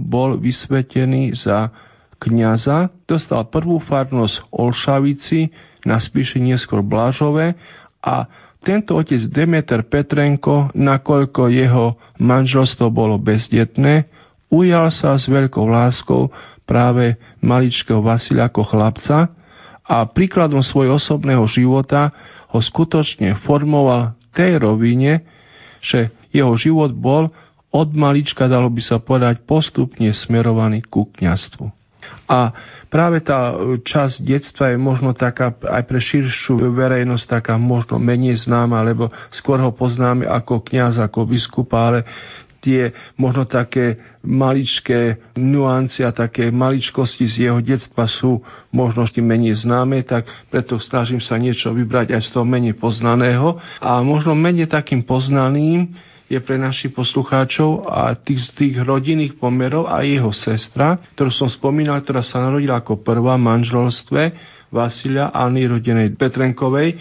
S4: bol vysvetený za kniaza, dostal prvú farnosť Olšavici, na spíše neskôr Blažové A tento otec Demeter Petrenko, nakoľko jeho manželstvo bolo bezdetné, ujal sa s veľkou láskou práve maličkého Vasila ako chlapca a príkladom svojho osobného života ho skutočne formoval tej rovine, že jeho život bol od malička, dalo by sa povedať, postupne smerovaný ku kňastvu. A práve tá časť detstva je možno taká aj pre širšiu verejnosť taká možno menej známa, lebo skôr ho poznáme ako kňaz, ako biskupa, ale tie možno také maličké nuancy a také maličkosti z jeho detstva sú možno tým menej známe, tak preto snažím sa niečo vybrať aj z toho menej poznaného. A možno menej takým poznaným je pre našich poslucháčov a tých tých rodinných pomerov a jeho sestra, ktorú som spomínal, ktorá sa narodila ako prvá manželstve Vasilia Anny rodenej Petrenkovej.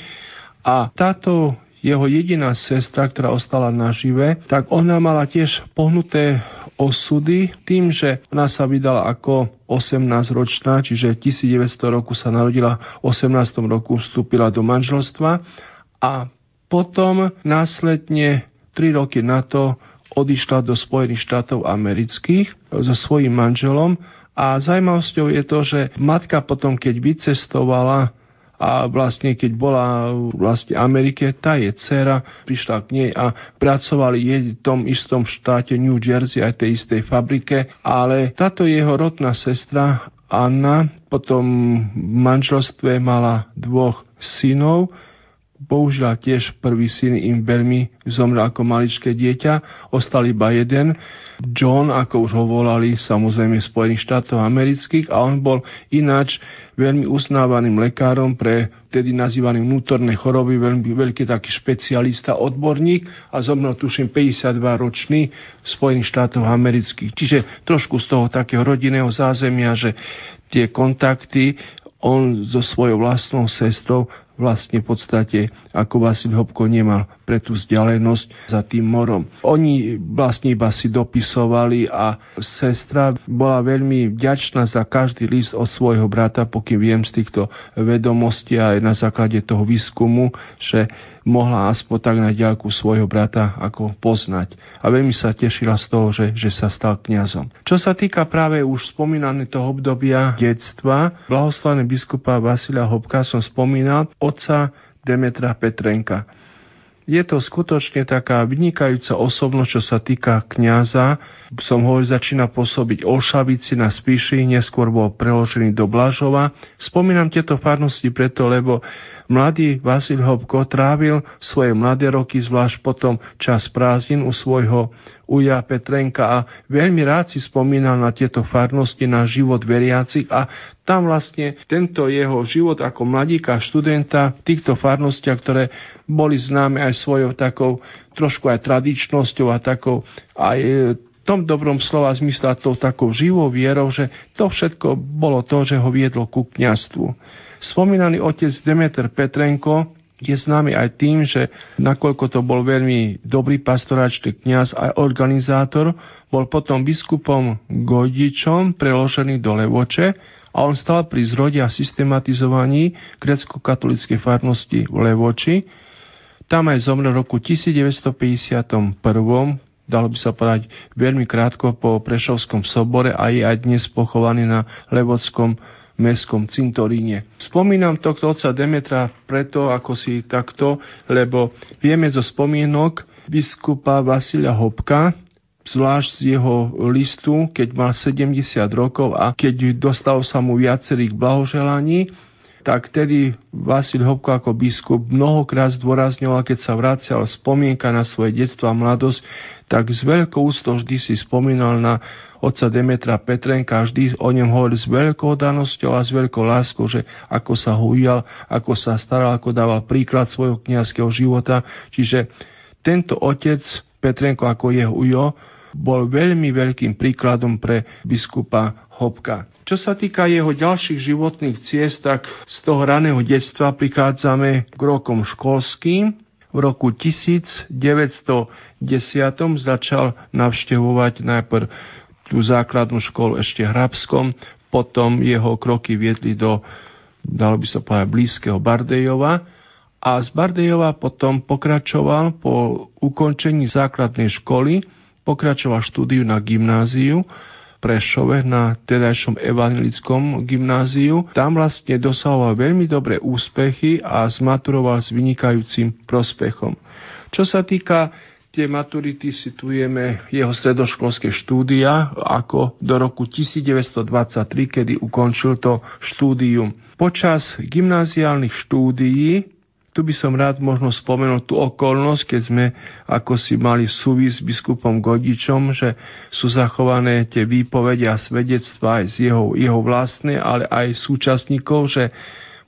S4: A táto jeho jediná sestra, ktorá ostala nažive, tak ona mala tiež pohnuté osudy tým, že ona sa vydala ako 18-ročná, čiže 1900 roku sa narodila, v 18. roku vstúpila do manželstva a potom následne 3 roky na to odišla do Spojených štátov amerických so svojím manželom a zaujímavosťou je to, že matka potom, keď vycestovala a vlastne keď bola vlastne Amerike, tá je dcera, prišla k nej a pracovali jej v tom istom štáte New Jersey, aj tej istej fabrike, ale táto jeho rodná sestra Anna potom v manželstve mala dvoch synov, Bohužiaľ tiež prvý syn im veľmi zomrel ako maličké dieťa, ostal iba jeden. John, ako už ho volali, samozrejme Spojených štátov amerických a on bol ináč veľmi uznávaným lekárom pre tedy nazývané vnútorné choroby, veľmi veľký taký špecialista, odborník a zomrel tuším 52 ročný v Spojených štátoch amerických. Čiže trošku z toho takého rodinného zázemia, že tie kontakty on so svojou vlastnou sestrou vlastne v podstate ako Vasil Hopko nemal pre tú vzdialenosť za tým morom. Oni vlastne iba si dopisovali a sestra bola veľmi vďačná za každý list od svojho brata, pokým viem z týchto vedomostí aj na základe toho výskumu, že mohla aspoň tak na ďalku svojho brata ako poznať. A veľmi sa tešila z toho, že, že sa stal kňazom. Čo sa týka práve už spomínaného obdobia detstva, blahoslavený biskupa Vasilia Hopka som spomínal, otca Demetra Petrenka. Je to skutočne taká vynikajúca osobnosť, čo sa týka kňaza. Som ho začína pôsobiť Olšavici na Spíši, neskôr bol preložený do Blažova. Spomínam tieto farnosti preto, lebo Mladý Vasil Hopko trávil svoje mladé roky, zvlášť potom čas prázdnin u svojho uja Petrenka a veľmi rád si spomínal na tieto farnosti, na život veriacich a tam vlastne tento jeho život ako mladíka študenta týchto farnostiach, ktoré boli známe aj svojou takou trošku aj tradičnosťou a takou aj e, tom dobrom slova zmysle tou takou živou vierou, že to všetko bolo to, že ho viedlo ku kňastvu. Spomínaný otec Demeter Petrenko je známy aj tým, že nakoľko to bol veľmi dobrý pastoračný kňaz a organizátor, bol potom biskupom Gojdičom preložený do Levoče a on stal pri zrode a systematizovaní grecko-katolíckej farnosti v Levoči. Tam aj zomrel v roku 1951 dalo by sa povedať, veľmi krátko po Prešovskom sobore a je aj dnes pochovaný na Levockom mestskom cintoríne. Spomínam tohto otca Demetra preto, ako si takto, lebo vieme zo spomienok biskupa Vasilia Hopka, zvlášť z jeho listu, keď mal 70 rokov a keď dostal sa mu viacerých blahoželaní, tak tedy Vasil Hopko ako biskup mnohokrát zdôrazňoval, keď sa vracial spomienka na svoje detstvo a mladosť, tak s veľkou úctou vždy si spomínal na otca Demetra Petrenka vždy o ňom hovoril s veľkou danosťou a s veľkou láskou, že ako sa ho ujal, ako sa staral, ako dával príklad svojho kniazského života. Čiže tento otec Petrenko ako jeho ujo bol veľmi veľkým príkladom pre biskupa Hopka. Čo sa týka jeho ďalších životných ciest, tak z toho raného detstva prichádzame k rokom školským. V roku 1910 začal navštevovať najprv tú základnú školu ešte Hrabskom, potom jeho kroky viedli do, dalo by sa povedať, blízkeho Bardejova a z Bardejova potom pokračoval po ukončení základnej školy, pokračoval štúdiu na gymnáziu Prešove na tedajšom evangelickom gymnáziu. Tam vlastne dosahoval veľmi dobré úspechy a zmaturoval s vynikajúcim prospechom. Čo sa týka tie maturity situujeme jeho stredoškolské štúdia ako do roku 1923, kedy ukončil to štúdium. Počas gymnáziálnych štúdií tu by som rád možno spomenul tú okolnosť, keď sme ako si mali súvis s biskupom Godičom, že sú zachované tie výpovede a svedectvá aj z jeho, jeho vlastné, ale aj súčasníkov, že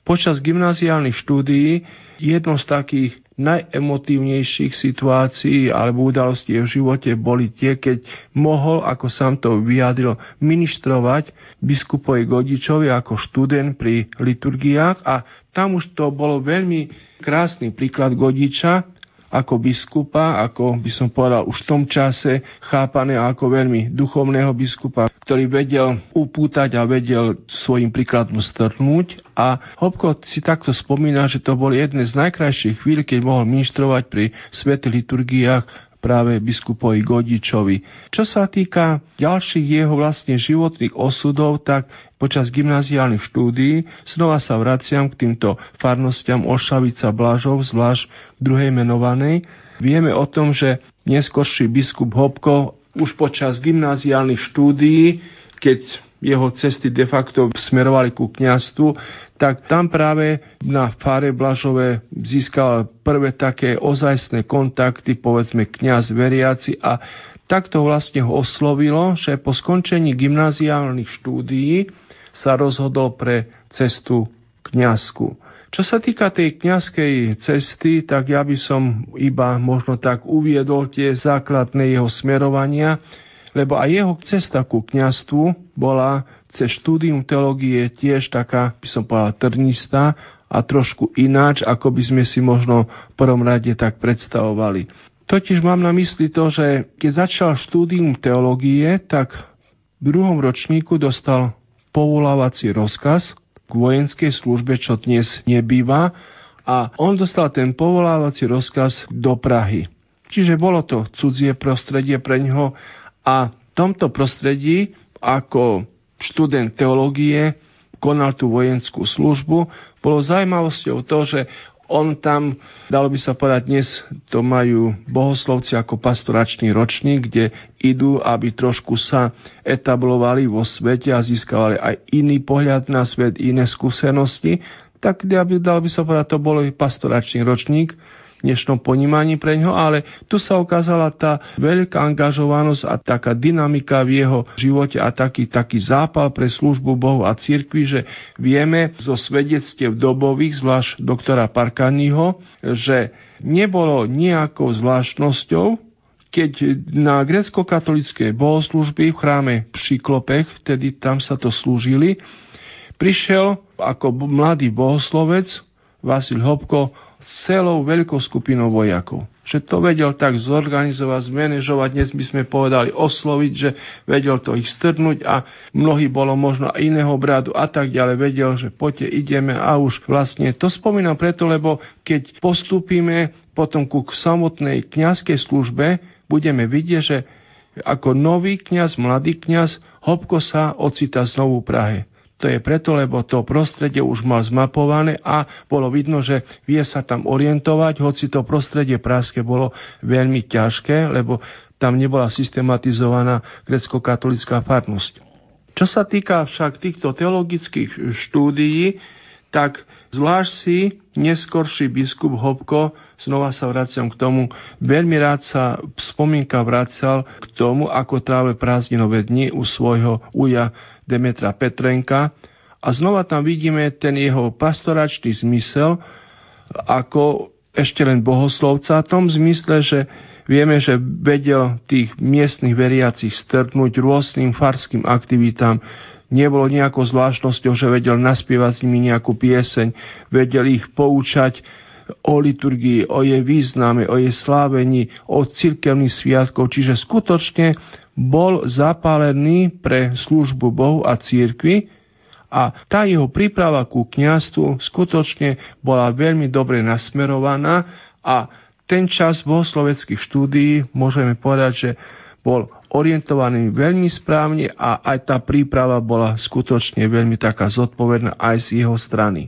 S4: počas gymnáziálnych štúdií jedno z takých najemotívnejších situácií alebo udalostí v živote boli tie, keď mohol, ako sám to vyjadril, ministrovať biskupovi Godičovi ako študent pri liturgiách. A tam už to bolo veľmi krásny príklad Godiča, ako biskupa, ako by som povedal už v tom čase chápané ako veľmi duchovného biskupa, ktorý vedel upútať a vedel svojim príkladom strhnúť. A Hopko si takto spomína, že to boli jedné z najkrajších chvíľ, keď mohol ministrovať pri svetých liturgiách práve biskupovi Godičovi. Čo sa týka ďalších jeho vlastne životných osudov, tak počas gymnaziálnych štúdií znova sa vraciam k týmto farnostiam Olšavica Blažov, zvlášť druhej menovanej. Vieme o tom, že neskorší biskup Hopko už počas gymnaziálnych štúdií, keď jeho cesty de facto smerovali ku kňastvu, tak tam práve na Fáre Blažové získal prvé také ozajstné kontakty, povedzme kňaz veriaci a takto vlastne ho oslovilo, že po skončení gymnaziálnych štúdií sa rozhodol pre cestu kňazku. Čo sa týka tej kňazskej cesty, tak ja by som iba možno tak uviedol tie základné jeho smerovania, lebo aj jeho cesta ku kňastvu bola cez štúdium teológie tiež taká, by som povedal, trnistá a trošku ináč, ako by sme si možno v prvom rade tak predstavovali. Totiž mám na mysli to, že keď začal štúdium teológie, tak v druhom ročníku dostal povolávací rozkaz k vojenskej službe, čo dnes nebýva, a on dostal ten povolávací rozkaz do Prahy. Čiže bolo to cudzie prostredie pre ňoho a v tomto prostredí ako študent teológie konal tú vojenskú službu. Bolo zaujímavosťou to, že on tam, dalo by sa povedať, dnes to majú bohoslovci ako pastoračný ročník, kde idú, aby trošku sa etablovali vo svete a získavali aj iný pohľad na svet, iné skúsenosti. Tak, dalo by sa povedať, to bol pastoračný ročník, dnešnom ponímaní pre ňo, ale tu sa ukázala tá veľká angažovanosť a taká dynamika v jeho živote a taký, taký zápal pre službu Bohu a cirkvi, že vieme zo svedectiev dobových, zvlášť doktora Parkaniho, že nebolo nejakou zvláštnosťou, keď na grecko-katolické bohoslužby v chráme Šiklopech, vtedy tam sa to slúžili, prišiel ako mladý bohoslovec Vasil Hopko celou veľkou skupinou vojakov. Že to vedel tak zorganizovať, zmanéžovať, dnes by sme povedali osloviť, že vedel to ich strnúť a mnohí bolo možno iného bradu a tak ďalej. Vedel, že poďte, ideme a už vlastne to spomínam preto, lebo keď postúpime potom ku samotnej kňazskej službe, budeme vidieť, že ako nový kňaz, mladý kňaz, Hopko sa ocita znovu v Prahe. To je preto, lebo to prostredie už mal zmapované a bolo vidno, že vie sa tam orientovať, hoci to prostredie praské bolo veľmi ťažké, lebo tam nebola systematizovaná grecko-katolická farnosť. Čo sa týka však týchto teologických štúdií, tak zvlášť si neskorší biskup Hopko, znova sa vraciam k tomu, veľmi rád sa spomienka vracal k tomu, ako tráve prázdninové dni u svojho uja Demetra Petrenka. A znova tam vidíme ten jeho pastoračný zmysel ako ešte len bohoslovca. V tom zmysle, že vieme, že vedel tých miestnych veriacich strknúť rôznym farským aktivitám, nebolo nejakou zvláštnosťou, že vedel naspievať s nimi nejakú pieseň, vedel ich poučať o liturgii, o jej význame, o jej slávení, o cirkevných sviatkov, čiže skutočne bol zapálený pre službu Bohu a církvi a tá jeho príprava ku kniastvu skutočne bola veľmi dobre nasmerovaná a ten čas bohosloveckých štúdií môžeme povedať, že bol orientovaný veľmi správne a aj tá príprava bola skutočne veľmi taká zodpovedná aj z jeho strany.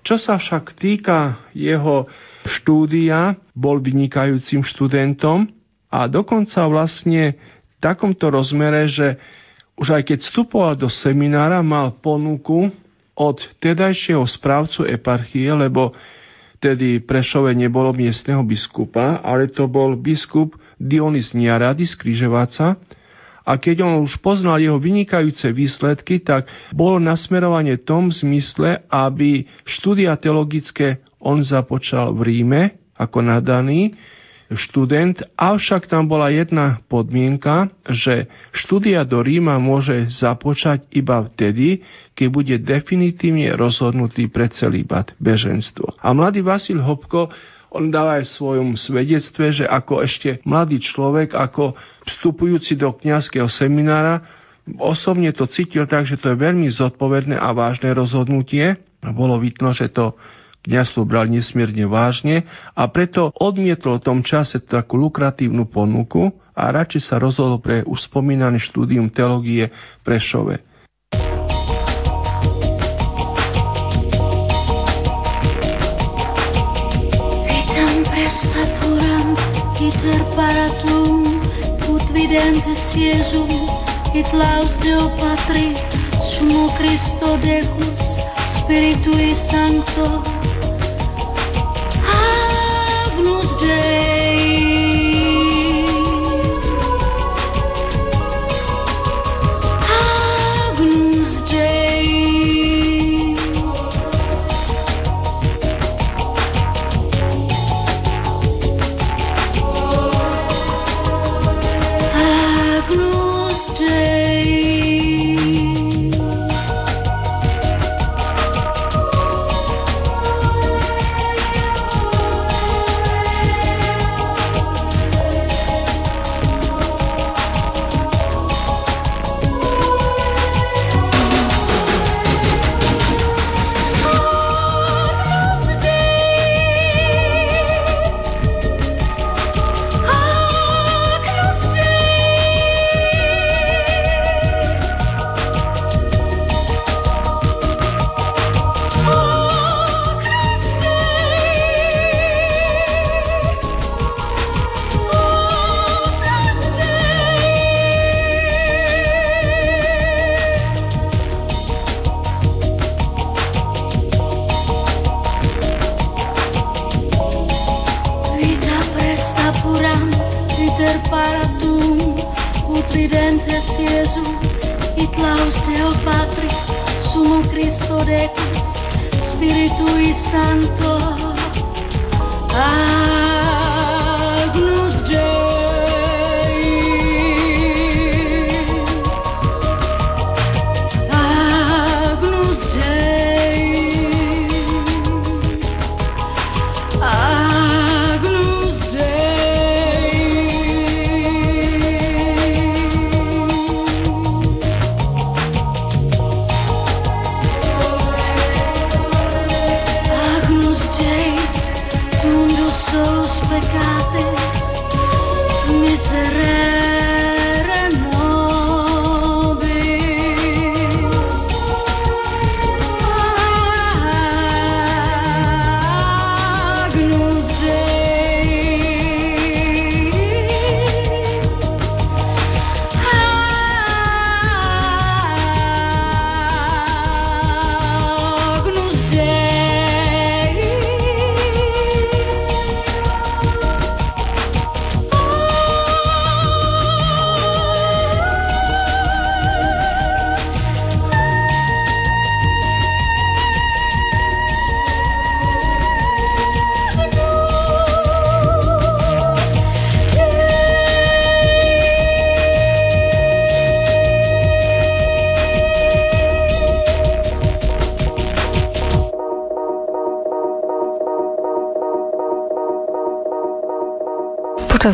S4: Čo sa však týka jeho štúdia, bol vynikajúcim študentom a dokonca vlastne v takomto rozmere, že už aj keď vstupoval do seminára, mal ponuku od tedajšieho správcu eparchie, lebo tedy Prešove nebolo miestneho biskupa, ale to bol biskup Dionys Niarady z Kryževáca, a keď on už poznal jeho vynikajúce výsledky, tak bolo nasmerovanie tom zmysle, aby štúdia teologické on započal v Ríme ako nadaný, študent, avšak tam bola jedna podmienka, že štúdia do Ríma môže započať iba vtedy, keď bude definitívne rozhodnutý pre celý bad beženstvo. A mladý Vasil Hopko on dáva aj v svojom svedectve, že ako ešte mladý človek, ako vstupujúci do kňazského seminára, osobne to cítil tak, že to je veľmi zodpovedné a vážne rozhodnutie. Bolo vidno, že to kniazstvo bral nesmierne vážne a preto odmietol v tom čase takú lukratívnu ponuku a radšej sa rozhodol pre už spomínané štúdium teológie Prešove.
S8: Iter paratum ut videntes Iesum et laus Deo Patri sumo Christo Decus Spiritui Sancto. Agnus Dei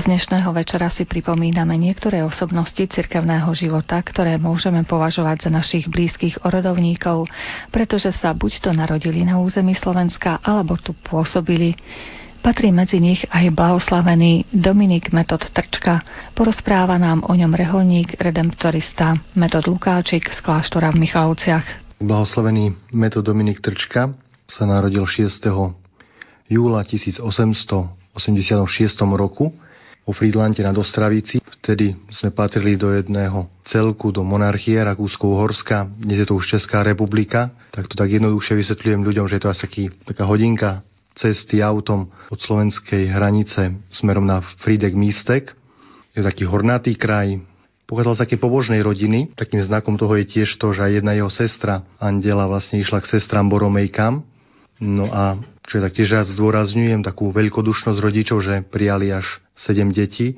S3: dnešného večera si pripomíname niektoré osobnosti cirkevného života, ktoré môžeme považovať za našich blízkych orodovníkov, pretože sa buď to narodili na území Slovenska, alebo tu pôsobili. Patrí medzi nich aj blahoslavený Dominik Metod Trčka. Porozpráva nám o ňom reholník, redemptorista Metod Lukáčik z kláštora v Michalovciach.
S9: Blahoslavený Metod Dominik Trčka sa narodil 6. júla 1886 roku vo Friedlante nad Ostravici. Vtedy sme patrili do jedného celku, do monarchie Rakúsko-Uhorska. Dnes je to už Česká republika. Tak to tak jednoduchšie vysvetľujem ľuďom, že je to asi taký, taká hodinka cesty autom od slovenskej hranice smerom na Frídek Místek. Je to taký hornatý kraj, pochádzal z také pobožnej rodiny. Takým znakom toho je tiež to, že aj jedna jeho sestra, Andela, vlastne išla k sestram Boromejkam. No a čo tak tiež rád zdôrazňujem, takú veľkodušnosť rodičov, že prijali až 7 detí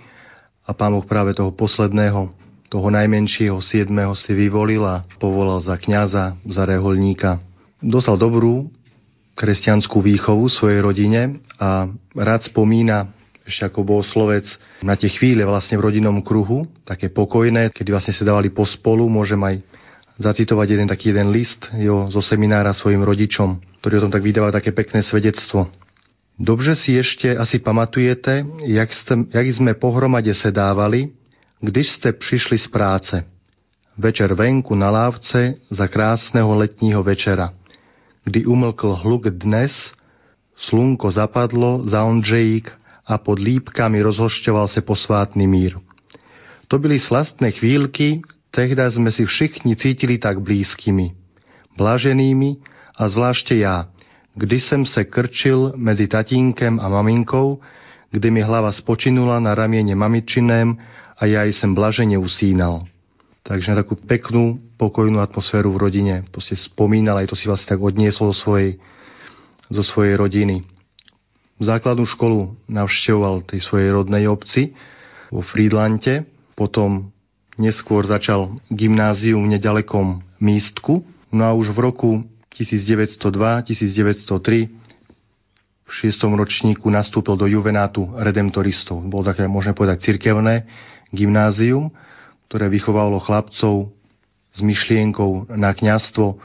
S9: a pán Boh práve toho posledného, toho najmenšieho, siedmeho si vyvolil a povolal za kňaza, za reholníka. Dostal dobrú kresťanskú výchovu svojej rodine a rád spomína ešte ako bol slovec na tie chvíle vlastne v rodinnom kruhu, také pokojné, kedy vlastne sa dávali pospolu, môžem aj zacitovať jeden taký jeden list jo, zo seminára svojim rodičom, ktorý o tom tak vydáva také pekné svedectvo. Dobře si ešte asi pamatujete, jak, ste, jak sme pohromade sedávali, když ste prišli z práce. Večer venku na lávce za krásneho letního večera. Kdy umlkl hluk dnes, slunko zapadlo za Ondřejík a pod lípkami rozhošťoval se posvátny mír. To byly slastné chvíľky, tehda sme si všichni cítili tak blízkymi, blaženými a zvláště ja – kdy jsem se krčil medzi tatínkem a maminkou, kdy mi hlava spočinula na ramiene mamičiném a ja aj sem blažene usínal. Takže na takú peknú, pokojnú atmosféru v rodine proste spomínal, aj to si vlastne tak odniesol zo svojej, zo svojej rodiny. Základnú školu navštevoval tej svojej rodnej obci vo Friedlante, potom neskôr začal gymnázium v nedalekom místku, no a už v roku 1902-1903 v šiestom ročníku nastúpil do juvenátu redemptoristov. Bolo také, môžeme povedať, cirkevné gymnázium, ktoré vychovalo chlapcov s myšlienkou na kňastvo,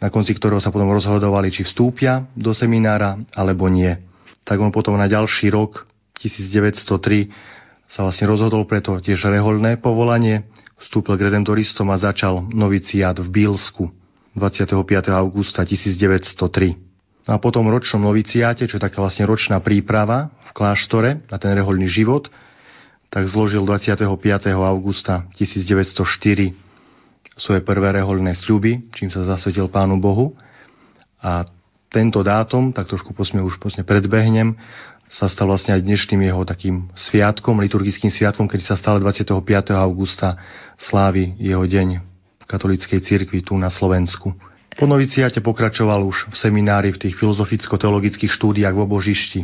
S9: na konci ktorého sa potom rozhodovali, či vstúpia do seminára, alebo nie. Tak on potom na ďalší rok, 1903, sa vlastne rozhodol preto tiež reholné povolanie, vstúpil k redemptoristom a začal noviciát v Bílsku. 25. augusta 1903. No a potom ročnom noviciáte, čo je taká vlastne ročná príprava v kláštore na ten rehoľný život, tak zložil 25. augusta 1904 svoje prvé rehoľné sľuby, čím sa zasvetil Pánu Bohu. A tento dátum, tak trošku posme už posme predbehnem, sa stal vlastne aj dnešným jeho takým sviatkom, liturgickým sviatkom, keď sa stále 25. augusta slávi jeho deň katolíckej cirkvi tu na Slovensku. Po noviciate pokračoval už v seminári v tých filozoficko-teologických štúdiách v Obožišti.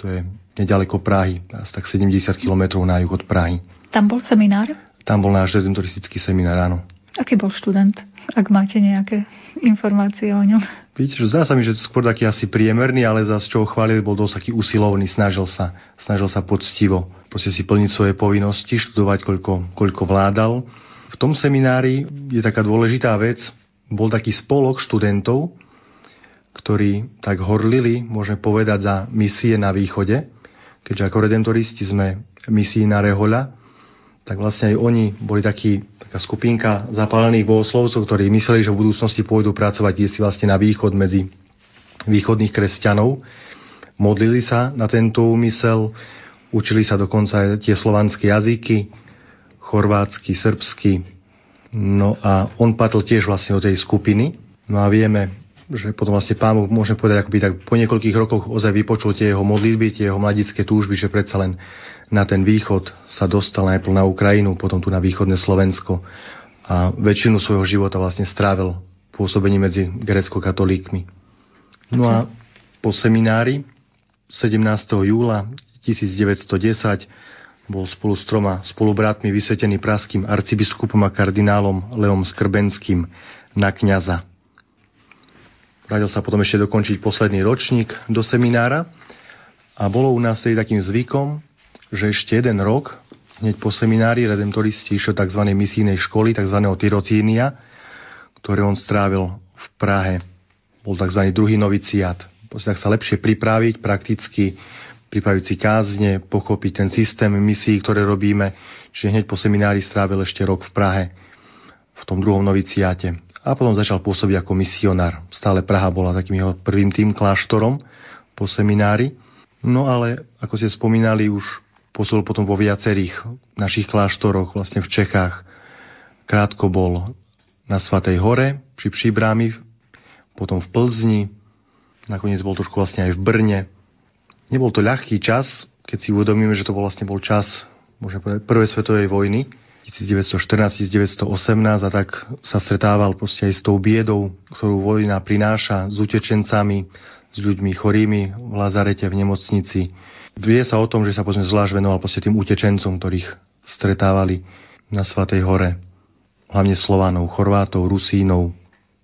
S9: To je nedaleko Prahy, asi tak 70 km na juh od Prahy.
S3: Tam bol seminár?
S9: Tam bol náš redemptoristický seminár, áno.
S3: Aký bol študent, ak máte nejaké informácie o ňom?
S9: Víte, že zdá sa mi, že skôr taký asi priemerný, ale zase čo ho chválili, bol dosť taký usilovný, snažil sa, snažil sa poctivo proste si plniť svoje povinnosti, študovať, koľko, koľko vládal. V tom seminári je taká dôležitá vec, bol taký spolok študentov, ktorí tak horlili, môžeme povedať, za misie na východe, keďže ako redemptoristi sme misii na Rehoľa, tak vlastne aj oni boli taký, taká skupinka zapálených bohoslovcov, ktorí mysleli, že v budúcnosti pôjdu pracovať si vlastne na východ medzi východných kresťanov. Modlili sa na tento úmysel, učili sa dokonca aj tie slovanské jazyky, chorvátsky, srbsky. No a on patril tiež vlastne do tej skupiny. No a vieme, že potom vlastne pán Boh, môžeme povedať, akoby tak po niekoľkých rokoch ozaj vypočul tie jeho modlitby, tie jeho mladické túžby, že predsa len na ten východ sa dostal najprv na Ukrajinu, potom tu na východné Slovensko a väčšinu svojho života vlastne strávil pôsobení medzi grecko-katolíkmi. No a po seminári 17. júla 1910 bol spolu s troma spolubratmi vysvetený praským arcibiskupom a kardinálom Leom Skrbenským na kňaza. Vrátil sa potom ešte dokončiť posledný ročník do seminára a bolo u nás tedy takým zvykom, že ešte jeden rok, hneď po seminári, redemptoristi išiel tzv. misijnej školy, tzv. Tyrocínia, ktoré on strávil v Prahe. Bol tzv. druhý noviciát. Tak sa lepšie pripraviť, prakticky pripraviť si kázne, pochopiť ten systém misií, ktoré robíme. Čiže hneď po seminári strávil ešte rok v Prahe, v tom druhom noviciáte. A potom začal pôsobiť ako misionár. Stále Praha bola takým jeho prvým tým kláštorom po seminári. No ale, ako ste spomínali, už pôsobil potom vo viacerých našich kláštoroch, vlastne v Čechách. Krátko bol na Svatej hore, pri Příbrami, potom v Plzni, nakoniec bol trošku vlastne aj v Brne, Nebol to ľahký čas, keď si uvedomíme, že to bol vlastne bol čas môžeme povedať, prvej svetovej vojny, 1914-1918 a tak sa stretával proste aj s tou biedou, ktorú vojna prináša s utečencami, s ľuďmi chorými v Lazarete, v nemocnici. Vie sa o tom, že sa povedzme zvlášť venoval proste tým utečencom, ktorých stretávali na Svatej hore. Hlavne Slovanov, Chorvátov, Rusínov,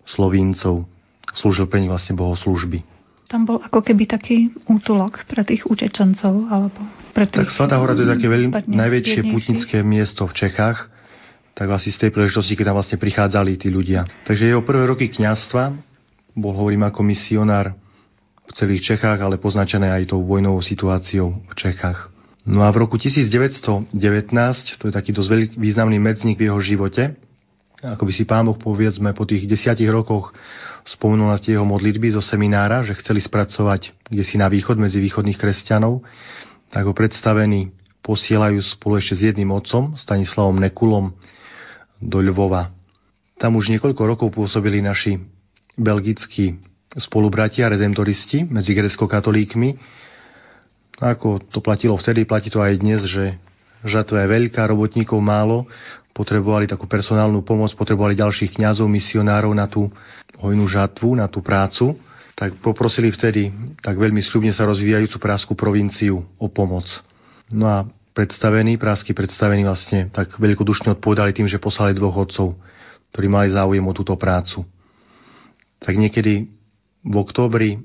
S9: Slovíncov. Slúžil pre nich vlastne bohoslužby.
S3: Tam bol ako keby taký útulok pre tých utečencov, alebo pre tých...
S9: Tak Svatá hora to je také veľmi najväčšie putnické miesto v Čechách, tak asi z tej príležitosti, keď tam vlastne prichádzali tí ľudia. Takže jeho prvé roky kňazstva, bol hovorím ako misionár v celých Čechách, ale poznačené aj tou vojnovou situáciou v Čechách. No a v roku 1919, to je taký dosť významný medzník v jeho živote, ako by si pán Boh povedzme po tých desiatich rokoch spomenul na tie jeho modlitby zo seminára, že chceli spracovať kde si na východ medzi východných kresťanov, tak ho predstavení posielajú spolu ešte s jedným otcom, Stanislavom Nekulom, do Ľvova. Tam už niekoľko rokov pôsobili naši belgickí spolubratia, redemptoristi medzi grecko-katolíkmi. Ako to platilo vtedy, platí to aj dnes, že žatva je veľká, robotníkov málo, potrebovali takú personálnu pomoc, potrebovali ďalších kňazov, misionárov na tú hojnú žatvu, na tú prácu, tak poprosili vtedy tak veľmi sľubne sa rozvíjajúcu Prásku provinciu o pomoc. No a predstavení, prásky predstavení vlastne tak veľkodušne odpovedali tým, že poslali dvoch otcov, ktorí mali záujem o túto prácu. Tak niekedy v októbri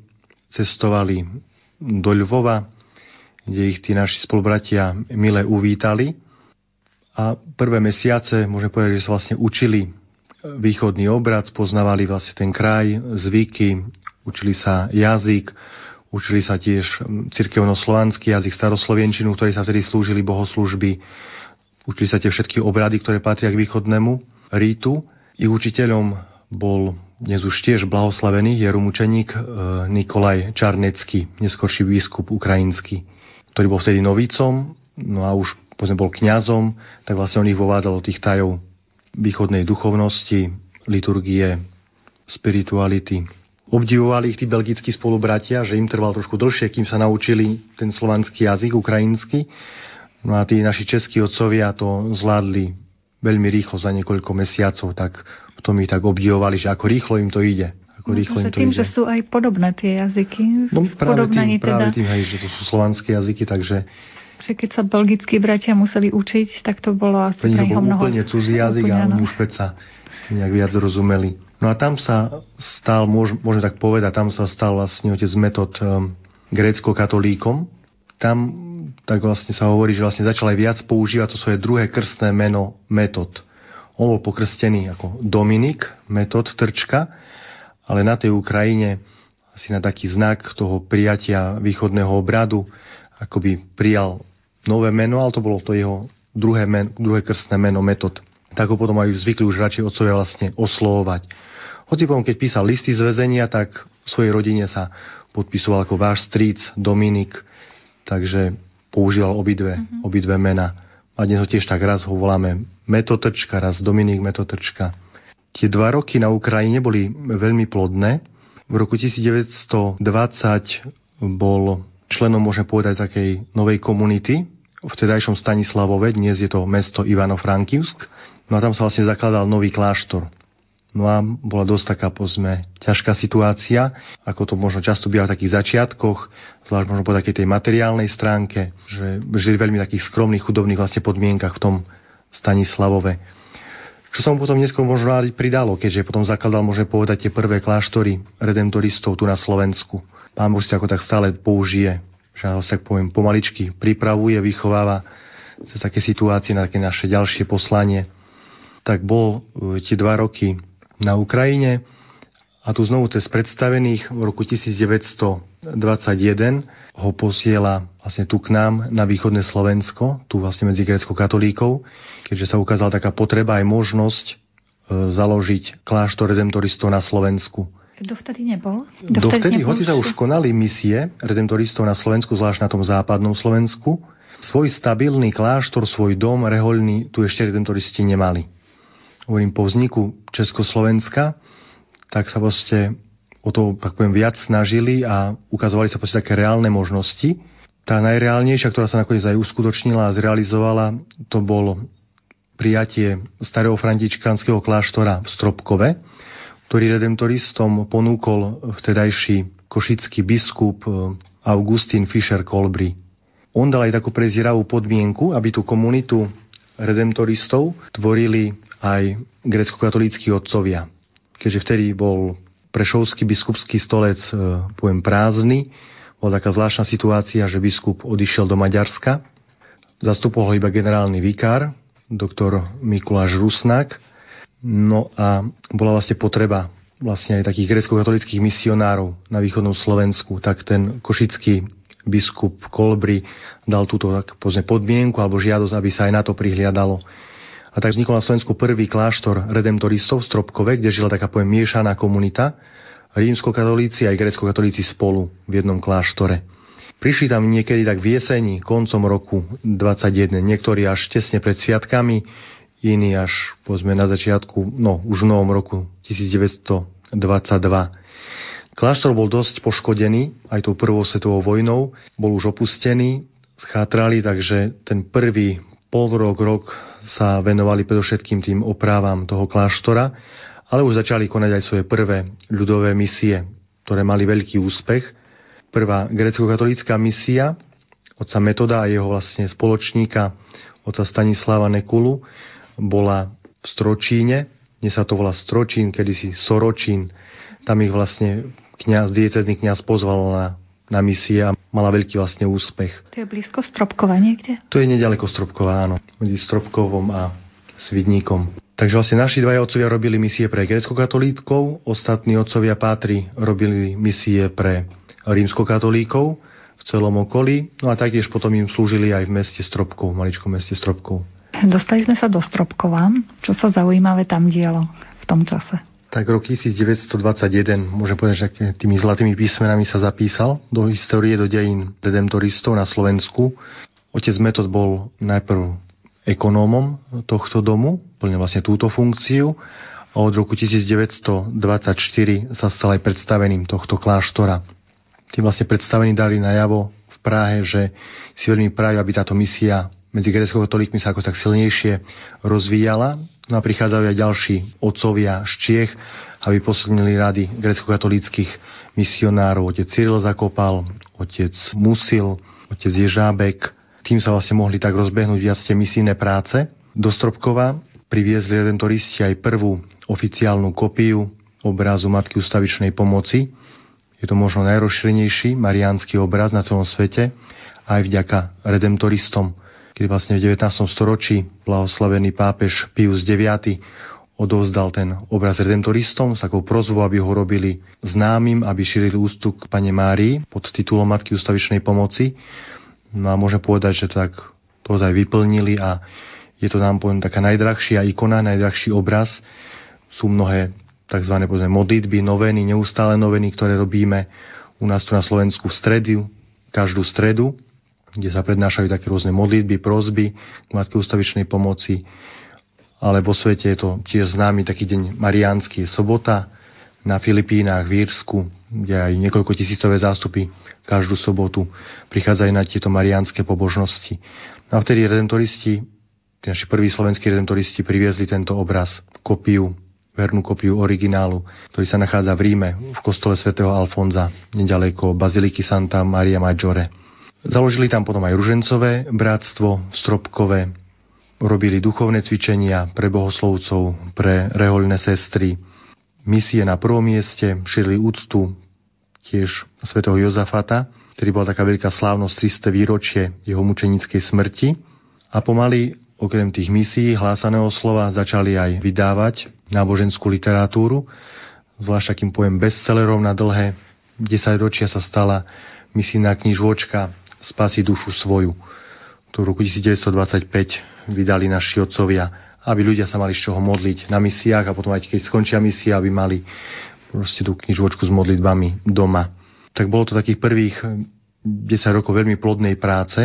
S9: cestovali do Ľvova, kde ich tí naši spolubratia mile uvítali. A prvé mesiace, môžeme povedať, že sa vlastne učili východný obrad, spoznávali vlastne ten kraj, zvyky, učili sa jazyk, učili sa tiež cirkevnoslovanský jazyk, staroslovenčinu, ktorý sa vtedy slúžili bohoslužby, učili sa tie všetky obrady, ktoré patria k východnému rítu. Ich učiteľom bol dnes už tiež blahoslavený jerumučeník e, Nikolaj Čarnecký, neskorší biskup ukrajinský, ktorý bol vtedy novícom, no a už bol kňazom, tak vlastne on ich vovádzal do tých tajov východnej duchovnosti, liturgie, spirituality. Obdivovali ich tí belgickí spolubratia, že im trval trošku dlhšie, kým sa naučili ten slovanský jazyk, ukrajinsky. No a tí naši českí otcovia to zvládli veľmi rýchlo za niekoľko mesiacov, tak v tom ich tak obdivovali, že ako rýchlo im to ide. Ako
S3: rýchlo im to tým, ide. že sú aj podobné tie jazyky.
S9: No práve tým,
S3: teda...
S9: práve tým, hej, že to sú slovanské jazyky, takže
S3: že keď sa belgickí bratia museli učiť, tak to bolo asi pre,
S9: pre
S3: neho mnoho...
S9: úplne cudzí jazyk, ale oni už predsa nejak viac rozumeli. No a tam sa stal, môžem tak povedať, tam sa stal vlastne otec metod um, grécko-katolíkom. Tam tak vlastne sa hovorí, že vlastne začal aj viac používať to svoje druhé krstné meno metod. On bol pokrstený ako Dominik, metod Trčka, ale na tej Ukrajine asi na taký znak toho prijatia východného obradu akoby prijal nové meno, ale to bolo to jeho druhé, men, druhé krstné meno, metod. Tak ho potom aj zvykli už radšej otcovia vlastne oslovovať. Hoci potom, keď písal listy z väzenia, tak v svojej rodine sa podpisoval ako váš stríc Dominik, takže používal obidve, mm-hmm. obidve mena. A dnes ho tiež tak raz ho voláme Metotrčka, raz Dominik Metotrčka. Tie dva roky na Ukrajine boli veľmi plodné. V roku 1920 bol členom, môžeme povedať, takej novej komunity v vtedajšom Stanislavove, dnes je to mesto Ivano-Frankivsk. No a tam sa vlastne zakladal nový kláštor. No a bola dosť taká, pozme, ťažká situácia, ako to možno často býva v takých začiatkoch, zvlášť možno po takej tej materiálnej stránke, že žili veľmi takých skromných, chudobných vlastne podmienkach v tom Stanislavove. Čo sa mu potom neskôr možno pridalo, keďže potom zakladal, môže povedať, tie prvé kláštory redemptoristov tu na Slovensku. Pán Boh si ako tak stále použije že tak poviem, pomaličky pripravuje, vychováva cez také situácie na také naše ďalšie poslanie. Tak bol e, tie dva roky na Ukrajine a tu znovu cez predstavených v roku 1921 ho posiela vlastne tu k nám na východné Slovensko, tu vlastne medzi grecko-katolíkov, keďže sa ukázala taká potreba aj možnosť e, založiť kláštor redemptoristov na Slovensku.
S3: Dovtedy nebol?
S9: Dovtedy,
S3: nebol
S9: hoci sa už konali misie redemptoristov na Slovensku, zvlášť na tom západnom Slovensku, svoj stabilný kláštor, svoj dom rehoľný tu ešte redemptoristi nemali. Hovorím, po vzniku Československa tak sa proste o to, tak poviem, viac snažili a ukazovali sa proste také reálne možnosti. Tá najreálnejšia, ktorá sa nakoniec aj uskutočnila a zrealizovala, to bol prijatie starého františkánskeho kláštora v Stropkove, ktorý redemptoristom ponúkol vtedajší košický biskup eh, Augustín Fischer Kolbry. On dal aj takú prezieravú podmienku, aby tú komunitu redemptoristov tvorili aj grecko-katolíckí otcovia keďže vtedy bol prešovský biskupský stolec, e, poviem, prázdny. Bola taká zvláštna situácia, že biskup odišiel do Maďarska. Zastupoval iba generálny vikár, doktor Mikuláš Rusnak. No a bola vlastne potreba vlastne aj takých grecko-katolických misionárov na východnom Slovensku, tak ten košický biskup Kolbry dal túto tak, podmienku alebo žiadosť, aby sa aj na to prihliadalo. A tak vznikol na Slovensku prvý kláštor redemptoristov v Stropkove, kde žila taká poviem miešaná komunita, rímsko-katolíci aj grecko-katolíci spolu v jednom kláštore. Prišli tam niekedy tak v jeseni, koncom roku 21, niektorí až tesne pred sviatkami, iní až povedzme na začiatku, no už v novom roku 1922. Kláštor bol dosť poškodený aj tou prvou svetovou vojnou, bol už opustený, schátrali, takže ten prvý pol rok, rok sa venovali predovšetkým tým oprávam toho kláštora, ale už začali konať aj svoje prvé ľudové misie, ktoré mali veľký úspech. Prvá grecko-katolícka misia otca Metoda a jeho vlastne spoločníka otca Stanislava Nekulu bola v Stročíne, dnes sa to volá Stročín, kedysi Soročín. Tam ich vlastne kniaz, diecezný kniaz pozval na na misie a mala veľký vlastne úspech.
S3: To je blízko Stropkova niekde?
S9: To je nedaleko Stropkova, áno. Medzi Stropkovom a Svidníkom. Takže vlastne naši dvaja otcovia robili misie pre grecko-katolíkov, ostatní otcovia Pátri robili misie pre rímsko-katolíkov v celom okolí, no a taktiež potom im slúžili aj v meste Stropkov, v maličkom meste Stropkov.
S3: Dostali sme sa do Stropkova. Čo sa zaujímavé tam dialo v tom čase?
S9: tak rok 1921, môžem povedať, že tými zlatými písmenami sa zapísal do histórie, do dejín redemptoristov na Slovensku. Otec Metod bol najprv ekonómom tohto domu, plne vlastne túto funkciu a od roku 1924 sa stal aj predstaveným tohto kláštora. Tým vlastne predstavení dali najavo v Prahe, že si veľmi prajú, aby táto misia medzi grecko-katolíkmi sa ako tak silnejšie rozvíjala No a prichádzajú aj ďalší otcovia z Čiech, aby posilnili rady grecko-katolíckých misionárov. Otec Cyril Zakopal, otec Musil, otec Ježábek. Tým sa vlastne mohli tak rozbehnúť viac tie misijné práce. Do Stropkova priviezli redentoristi aj prvú oficiálnu kopiu obrazu Matky ustavičnej pomoci. Je to možno najrozšírenejší mariánsky obraz na celom svete, aj vďaka redemptoristom kedy vlastne v 19. storočí blahoslavený pápež Pius IX odovzdal ten obraz redemptoristom s takou prozvou, aby ho robili známym, aby šírili ústup k Pane Márii pod titulom Matky ustavičnej pomoci. No a môžem povedať, že to tak to aj vyplnili a je to nám poviem taká najdrahšia ikona, najdrahší obraz. Sú mnohé tzv. Povedzme, modlitby, noveny, neustále noveny, ktoré robíme u nás tu na Slovensku v stredu, každú stredu kde sa prednášajú také rôzne modlitby, prozby k Matke ustavičnej pomoci, ale vo svete je to tiež známy taký deň mariánsky, sobota, na Filipínach, v Írsku, kde aj niekoľko tisícové zástupy každú sobotu prichádzajú na tieto mariánske pobožnosti. No a vtedy redemptoristi, tí naši prví slovenskí redemptoristi priviezli tento obraz, kopiu, vernú kopiu originálu, ktorý sa nachádza v Ríme, v kostole svätého Alfonza, nedaleko Baziliky Santa Maria Maggiore. Založili tam potom aj ružencové bratstvo stropkové, robili duchovné cvičenia pre bohoslovcov, pre rehoľné sestry, misie na prvom mieste, šírili úctu tiež svätého Jozafata ktorý bola taká veľká slávnosť 300 výročie jeho mučenickej smrti. A pomaly, okrem tých misií hlásaného slova, začali aj vydávať náboženskú literatúru. Zvlášť takým pojem bestsellerov na dlhé 10 ročia sa stala misijná knižočka Spasi dušu svoju, ktorú roku 1925 vydali naši otcovia, aby ľudia sa mali z čoho modliť na misiách a potom aj keď skončia misia, aby mali proste tú knižočku s modlitbami doma. Tak bolo to takých prvých 10 rokov veľmi plodnej práce.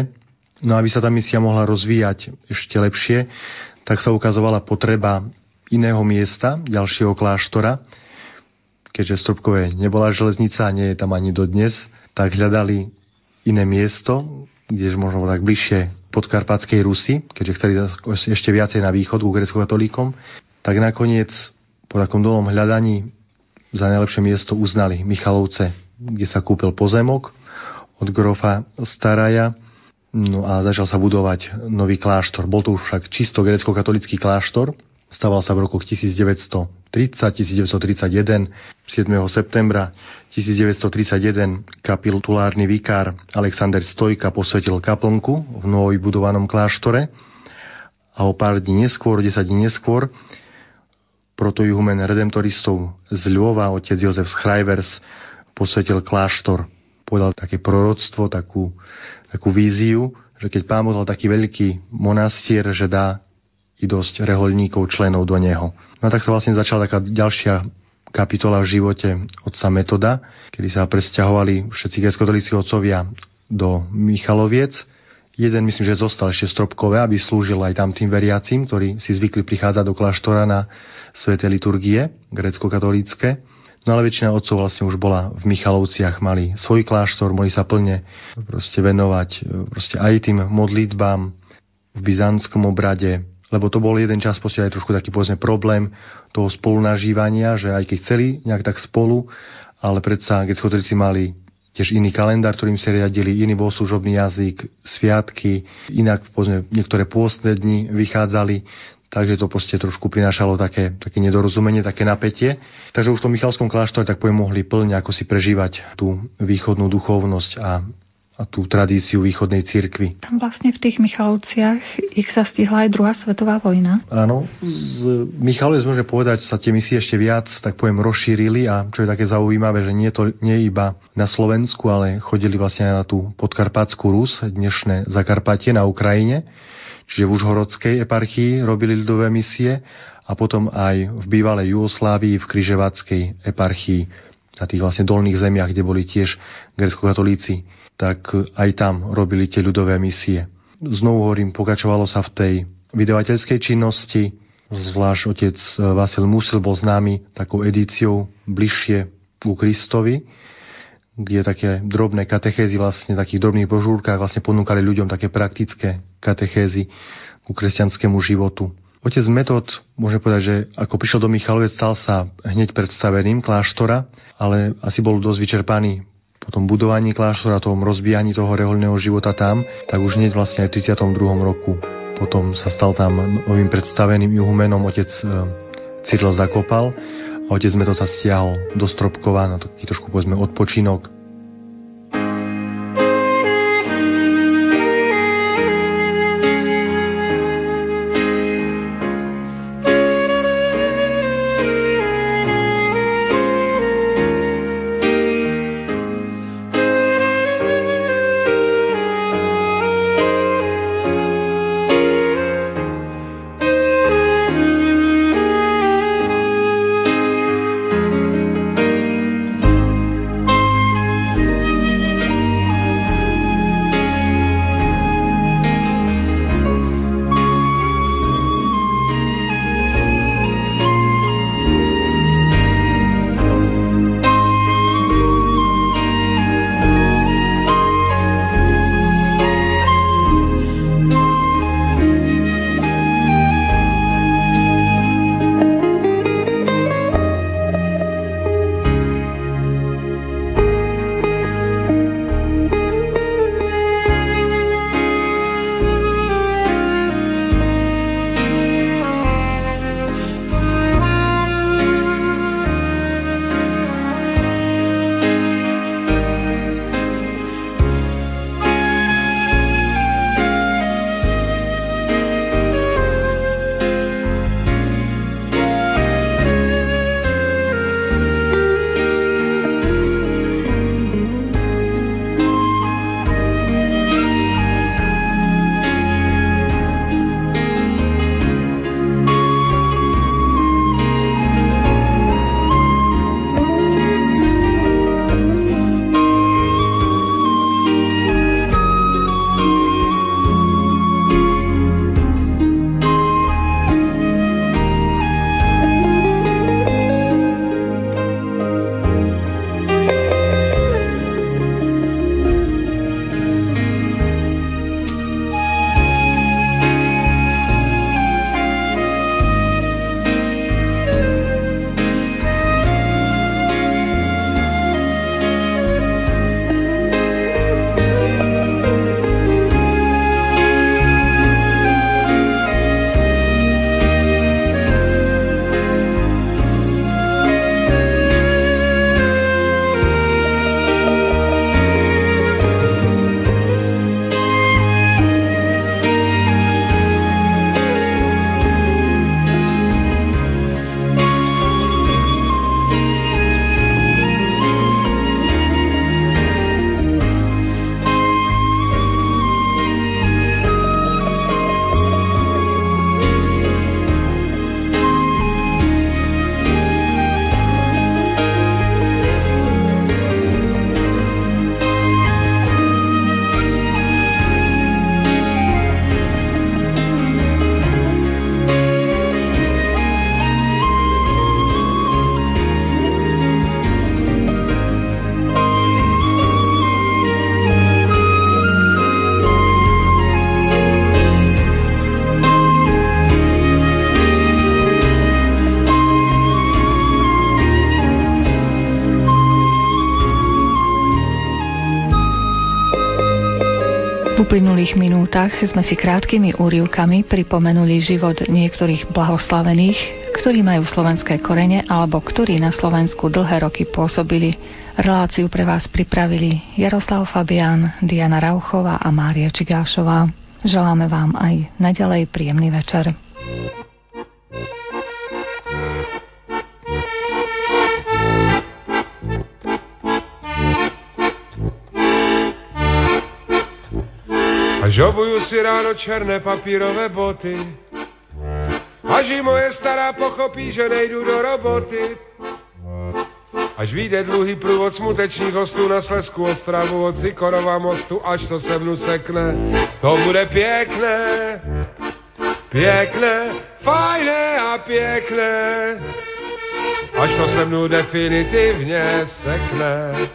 S9: No aby sa tá misia mohla rozvíjať ešte lepšie, tak sa ukazovala potreba iného miesta, ďalšieho kláštora, keďže Stropkové nebola železnica a nie je tam ani dodnes, tak hľadali iné miesto, kde možno tak bližšie podkarpatskej Rusy, keďže chceli ešte viacej na východ ku grecko-katolíkom, tak nakoniec po takom dlhom hľadaní za najlepšie miesto uznali Michalovce, kde sa kúpil pozemok od grofa Staraja, no a začal sa budovať nový kláštor. Bol to už však čisto grecko-katolický kláštor, Staval sa v rokoch 1930, 1931, 7. septembra 1931 kapitulárny vikár Alexander Stojka posvetil kaplnku v novovybudovanom kláštore a o pár dní neskôr, 10 dní neskôr, protojuhumen redemptoristov z Ľova, otec Jozef Schreivers, posvetil kláštor. Povedal také proroctvo, takú, takú víziu, že keď pán dal taký veľký monastier, že dá i dosť reholníkov, členov do neho. No a tak sa vlastne začala taká ďalšia kapitola v živote otca Metoda, kedy sa presťahovali všetci grecko otcovia do Michaloviec. Jeden myslím, že zostal ešte stropkové, aby slúžil aj tam tým veriacim, ktorí si zvykli prichádzať do kláštora na sveté liturgie grecko-katolícke. No ale väčšina otcov vlastne už bola v Michalovciach, mali svoj kláštor, mohli sa plne proste venovať proste aj tým modlitbám v byzantskom obrade, lebo to bol jeden čas proste aj trošku taký povedzme problém toho spolunažívania, že aj keď chceli nejak tak spolu, ale predsa greckotrici mali tiež iný kalendár, ktorým sa riadili, iný bol služobný jazyk, sviatky, inak povedzme, niektoré pôstne dni vychádzali, takže to proste trošku prinášalo také, také nedorozumenie, také napätie. Takže už v tom Michalskom kláštore tak poviem mohli plne ako si prežívať tú východnú duchovnosť a a tú tradíciu východnej cirkvi.
S3: Tam vlastne v tých Michalovciach ich sa stihla aj druhá svetová vojna.
S9: Áno, z Michalovec môžeme povedať, sa tie misie ešte viac, tak poviem, rozšírili a čo je také zaujímavé, že nie to nie iba na Slovensku, ale chodili vlastne na tú podkarpatskú Rus, dnešné Zakarpatie na Ukrajine, čiže v Užhorodskej eparchii robili ľudové misie a potom aj v bývalej Jugoslávii v Kryževackej eparchii na tých vlastne dolných zemiach, kde boli tiež grecko-katolíci tak aj tam robili tie ľudové misie. Znovu hovorím, pokračovalo sa v tej vydavateľskej činnosti, zvlášť otec Vasil Musil bol známy takou edíciou bližšie ku Kristovi, kde také drobné katechézy, vlastne takých drobných brožúrkach vlastne ponúkali ľuďom také praktické katechézy ku kresťanskému životu. Otec Metod, môžem povedať, že ako prišiel do Michalovec, stal sa hneď predstaveným kláštora, ale asi bol dosť vyčerpaný po tom budovaní kláštora, tom rozbijaní toho reholného života tam, tak už hneď vlastne aj v 32. roku potom sa stal tam novým predstaveným juhumenom otec e, Cyril Zakopal otec sme to sa stiahol do Stropkova na taký trošku povedzme odpočinok
S3: uplynulých minútach sme si krátkými úrivkami pripomenuli život niektorých blahoslavených, ktorí majú slovenské korene alebo ktorí na Slovensku dlhé roky pôsobili. Reláciu pre vás pripravili Jaroslav Fabián, Diana Rauchová a Mária Čigášová. Želáme vám aj naďalej príjemný večer.
S10: A žobuju si ráno černé papírové boty. Až i moje stará pochopí, že nejdu do roboty. Až vyjde dlouhý průvod smutečných hostů na Slesku Ostravu od Zikorova mostu, až to se mnu sekne. To bude pěkné, pěkné, fajné a pěkné. Až to se mnou definitivně sekne.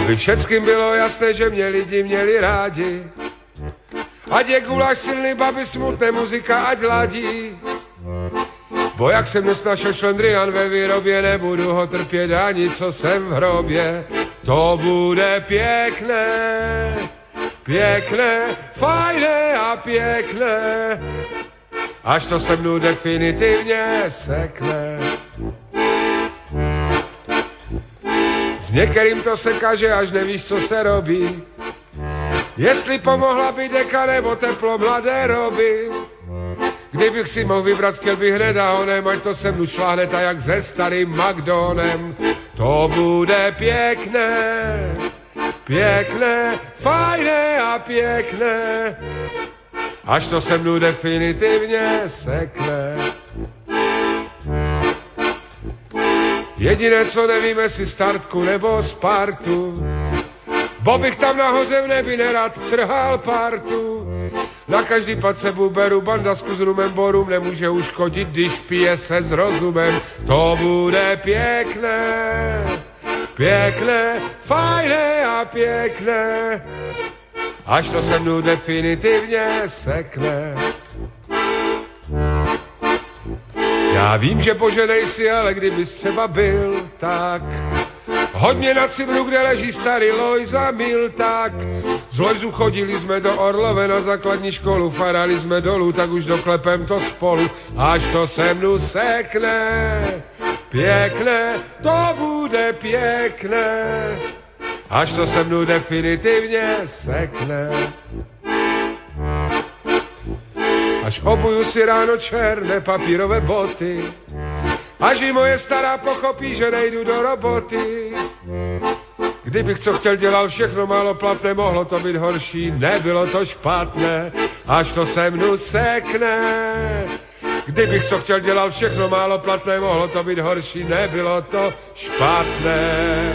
S10: Aby všetkým bylo jasné, že mě lidi měli rádi. Ať je guláš silný, baby smutné, muzika ať ladí. Bo jak jsem nesnašel šlendrian ve výrobě, nebudu ho trpět ani co jsem v hrobě. To bude pěkné, pěkné, fajné a pěkné. Až to se mnou definitivně sekne. S některým to se kaže, až nevíš, co se robí. Jestli pomohla by deka nebo teplo mladé roby. Kdybych si mohl vybrat, chtěl bych hned a onem, ať to se mnou šláhne tak jak se starým McDonem. To bude pěkné, pěkné, fajné a pěkné. Až to se mnou definitivně sekne. Jediné, co nevím, jestli startku nebo Spartu. Bo bych tam nahoře v nebi nerad trhal partu. Na každý pad sebou beru bandasku s rumem, bo rum nemůže uškodit, když pije se s rozumem. To bude pěkné, pěkné, fajné a pěkné. Až to se mnou definitivně sekne. Já vím, že poženej si, ale kdybys třeba byl, tak hodně na Cibru, kde leží starý Lojza Mil, tak z Lojzu chodili jsme do Orlove na základní školu, farali jsme dolů, tak už doklepem to spolu, až to se mnou sekne. Pěkné, to bude pěkné, až to se mnou definitivně sekne. Až obuju si ráno černé papírové boty, až i moje stará pochopí, že nejdu do roboty. Kdybych co chtěl dělal všechno málo platné, mohlo to být horší, nebylo to špatné, až to se mnou sekne. Kdybych co chtěl dělal všechno málo platné, mohlo to být horší, nebylo to špatné.